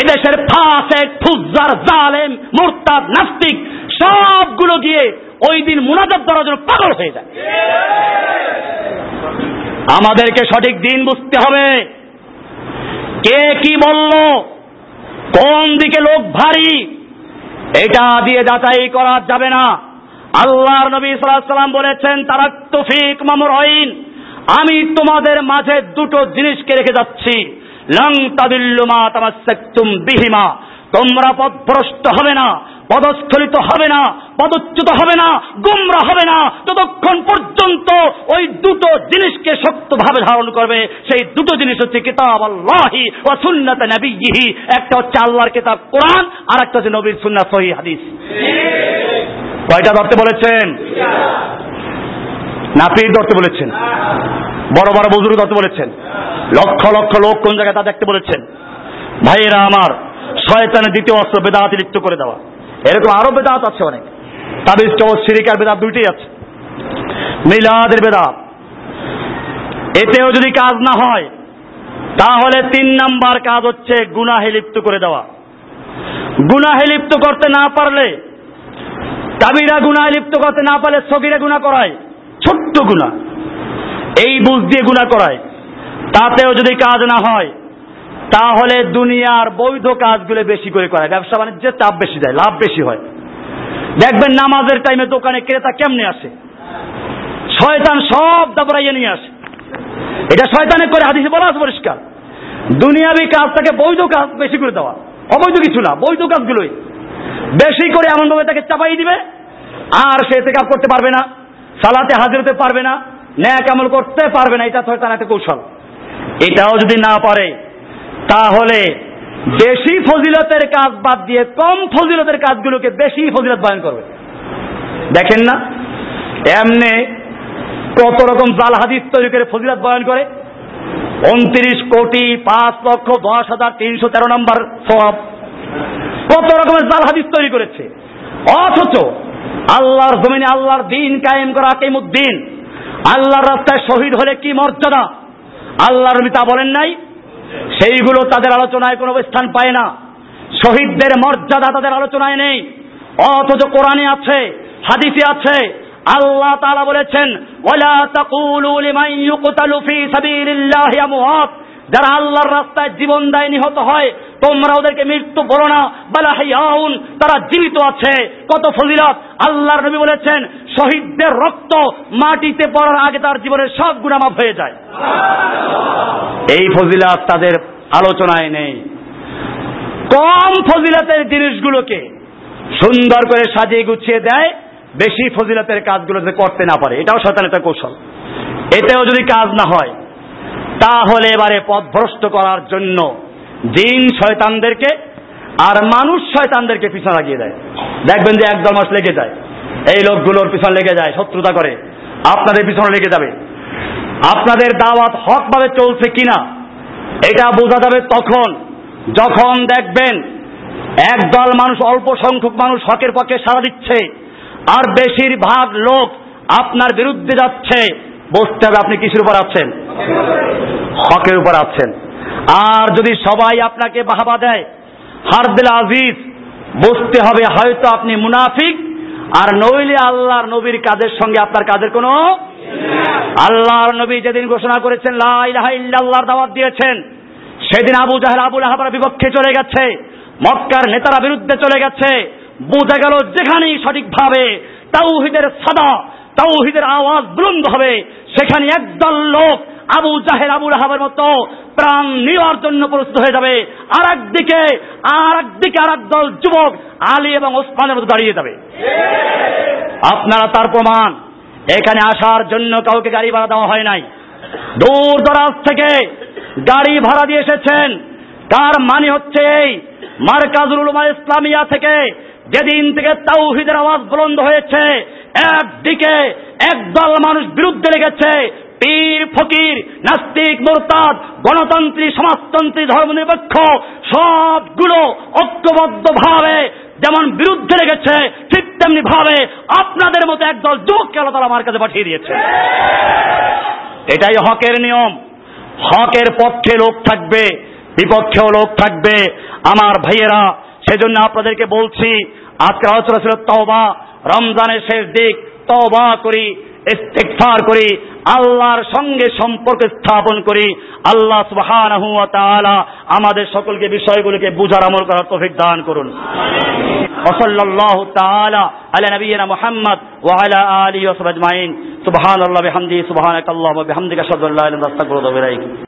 এদেশের ফাঁসে ফুজার জালেম, মুরতাদ, নাস্তিক সবগুলো গিয়ে ওই দিন মুনাজাত দেওয়ার জন্য পাগল হয়ে যায়। আমাদেরকে সঠিক দিন বুঝতে হবে। কে কি বলল? কোন দিকে লোক ভারী? এটা দিয়ে যাচাই করা যাবে না। আল্লাহর নবী সাল্লাম বলেছেন তারা তফিক মামুর হইন আমি তোমাদের মাঝে দুটো জিনিসকে রেখে যাচ্ছি। লং তাদিল্লুমা তামাসাক্তুম বিহিমা। তোমরা পথভ্রষ্ট হবে না, পদস্খলিত হবে না, পদচ্যুত হবে না, গুমরা হবে না। যতক্ষণ পর্যন্ত ওই দুটো জিনিসকে শক্তভাবে ধারণ করবে, সেই দুটো জিনিস হচ্ছে কিতাব আল্লাহি ও সুন্নাত নবীহি। একটা হচ্ছে আল্লাহর কিতাব কোরআন, আর একটা হচ্ছে নবীর সুন্নাত সহি হাদিস। কয়টা ধরতে বলেছেন? নাপির ধরতে বলেছেন। বড় বড় বুজুর্গ ধরতে বলেছেন। লক্ষ লক্ষ লোক কোন জায়গায় তা দেখতে বলেছেন? ভাইয়েরা আমার শয়তানের দ্বিতীয় অস্ত্র বেদাতি লিপ্ত করে দেওয়া। এরকম আরও বেদাত আছে অনেক। চৌধ সিরিকার বেদাত দুইটাই আছে। মিলাদের বেদাত। এতেও যদি কাজ না হয়, তাহলে তিন নাম্বার কাজ হচ্ছে গুনাহে লিপ্ত করে দেওয়া। গুনাহে লিপ্ত করতে না পারলে, কাবিরা গুনাহে লিপ্ত করতে না পারলে সগিরা গুণা করায়। ছোট্ট গুণা এই বুঝ দিয়ে গুণা করায়। তাতেও যদি কাজ না হয় তাহলে দুনিয়ার বৈধ কাজগুলো বেশি করে করায় ব্যবসা বাণিজ্যের চাপ বেশি দেয়, লাভ বেশি হয়। দেখবেন নামাজের টাইমে দোকানে ক্রেতা কেমনে আসে? শয়তান সব দাবড়াইয়ে নিয়ে আসে। এটা শয়তানে করে হাদিসে বলা আছে পরিষ্কার। দুনিয়াবি কাজটাকে বৈধ কাজ বেশি করে দেওয়া। অবৈধ কিছু না, বৈধ কাজগুলোই। বেশি করে এমনভাবে তাকে চাপাই দিবে, আর সে থেকে করতে পারবে না, সালাতে হাজির হতে পারবে না ন্যায় আমল করতে পারবে না, এটা শয়তান একটা কৌশল। এটাও যদি না পারে তাহলে বেশি ফজিলতের কাজ বাদ দিয়ে কম ফজিলতের কাজগুলোকে বেশি ফজিলত বয়ন করবে। দেখেন না? এমনি কত রকম জাল হাদিস তৈরি করে ফজিলত বয়ন করে? উনত্রিশ কোটি পাঁচ লক্ষ দশ হাজার তিনশো তেরো নম্বর সব কত রকমের জাল হাদিস তৈরি করেছে? অথচ আল্লাহর জমিনে আল্লাহর দিন কায়েম করা কেমুদ্দিন আল্লাহর রাস্তায় শহীদ হলে কি মর্যাদা? আল্লাহর নবী তা বলেন নাই সেইগুলো তাদের আলোচনায় কোনো স্থান পায় না। শহীদদের মর্যাদা তাদের আলোচনায় নেই। অথচ কোরআনে আছে, হাদিসে আছে, আল্লাহ তাআলা বলেছেন যারা আল্লাহর রাস্তায় জীবন দেয় নিহত হয়, তোমরা ওদেরকে মৃত্যু বলো না। বালা হাইয়াউন তারা জীবিত আছে। কত ফজিলত। আল্লাহর নবী বলেছেন, শহীদদের রক্ত মাটিতে পড়ার আগে তার জীবনের সব গুণা মাফ হয়ে যায়। এই ফজিলাত তাদের আলোচনায় নেই। কম ফজিলাতের জিনিসগুলোকে সুন্দর করে সাজিয়ে গুছিয়ে দেয়, বেশি ফজিলাতের কাজগুলো যাতে করতে না পারে। এটাও শয়তানের একটা কৌশল। এতেও যদি কাজ না হয়, তাহলে এবারে পথভ্রষ্ট করার জন্য জিন শয়তানদেরকে আর মানুষ শয়তানদেরকে পিছনে লাগিয়ে দেয়। দেখবেন যে একদল মাস লেগে যায়। এই লোকগুলোর পিছনে লেগে যায়, শত্রুতা করে। আপনাদের পিছনে লেগে যাবে। আপনাদের দাওয়াত হকভাবে চলছে কিনা, এটা বোঝা যাবে তখন। যখন দেখবেন একদল মানুষ, অল্প সংখ্যক মানুষ হকের পক্ষে সাড়া দিচ্ছে, আর বেশিরভাগ লোক আপনার বিরুদ্ধে যাচ্ছে। বুঝতে হবে, আপনি কিসের উপর আছেন? হকের উপর আছেন। আর যদি সবাই আপনাকে বাহাবা দেয়, হারদিল আজিজ বুঝতে হবে, হয়তো আপনি মুনাফিক, আর নইলে আল্লাহর নবীর কাজের সঙ্গে আপনার কাজের কোনো আল্লাহর নবী যেদিন ঘোষণা করেছেন, লা ইলাহা দাওয়াত দিয়েছেন, সেদিন আবু জাহেল আবুল আহাবার বিপক্ষে চলে গেছে, মক্কার নেতারা বিরুদ্ধে চলে গেছে। বোঝা গেল যেখানেই সঠিকভাবে তাওহিদের সাদা, তাওহিদের আওয়াজ বুলন্দ হবে, সেখানে একদল লোক আবু জাহের আবুল আহাবের মতো প্রাণ নেওয়ার জন্য প্রস্তুত হয়ে যাবে। আর একদিকে আর একদিকে আর দল যুবক আলী এবং ওসমানের মতো দাঁড়িয়ে যাবে। আপনারা তার প্রমাণ এখানে আসার জন্য কাউকে গাড়ি ভাড়া দেওয়া হয় নাই। দূর দরাজ থেকে গাড়ি ভাড়া দিয়ে এসেছেন। তার মানে হচ্ছে এই মার্কাজুল উলমা ইসলামিয়া থেকে যেদিন থেকে তাওহিদের আওয়াজ বুলন্দ হয়েছে, একদিকে একদল মানুষ বিরুদ্ধে লেগেছে, পীর, ফকির, নাস্তিক, মোরতাদ, গণতন্ত্রী, সমাজতন্ত্রী, ধর্মনিরপেক্ষ, সবগুলো ঐক্যবদ্ধ ভাবে যেমন বিরুদ্ধে লেগেছে, ঠিক তেমনি ভাবে আপনাদের মতো একদল যুবককে আল্লাহ তালা আমার কাছে পাঠিয়ে দিয়েছে। এটাই হকের নিয়ম। হকের পক্ষে লোক থাকবে, বিপক্ষেও লোক থাকবে। আমার ভাইয়েরা, সেজন্য আপনাদেরকে বলছি আজকের আলোচনা ছিল তওবা, রমজানের শেষ দিক, তওবা করি। ইস্তেগফার করি আল্লাহর সঙ্গে সম্পর্ক স্থাপন করি আল্লাহ সুবহানাহু ওয়া তাআলা আমাদের সকলকে বিষয়গুলোকে বুঝার আমল করার তৌফিক দান করুন وصلى الله تعالى على نبينا محمد وعلى آله وصحبه أجمعين سبحان الله بحمده سبحانك اللهم وبحمدك أشهد أن لا إله إلا أنت أستغفرك وأتوب إليك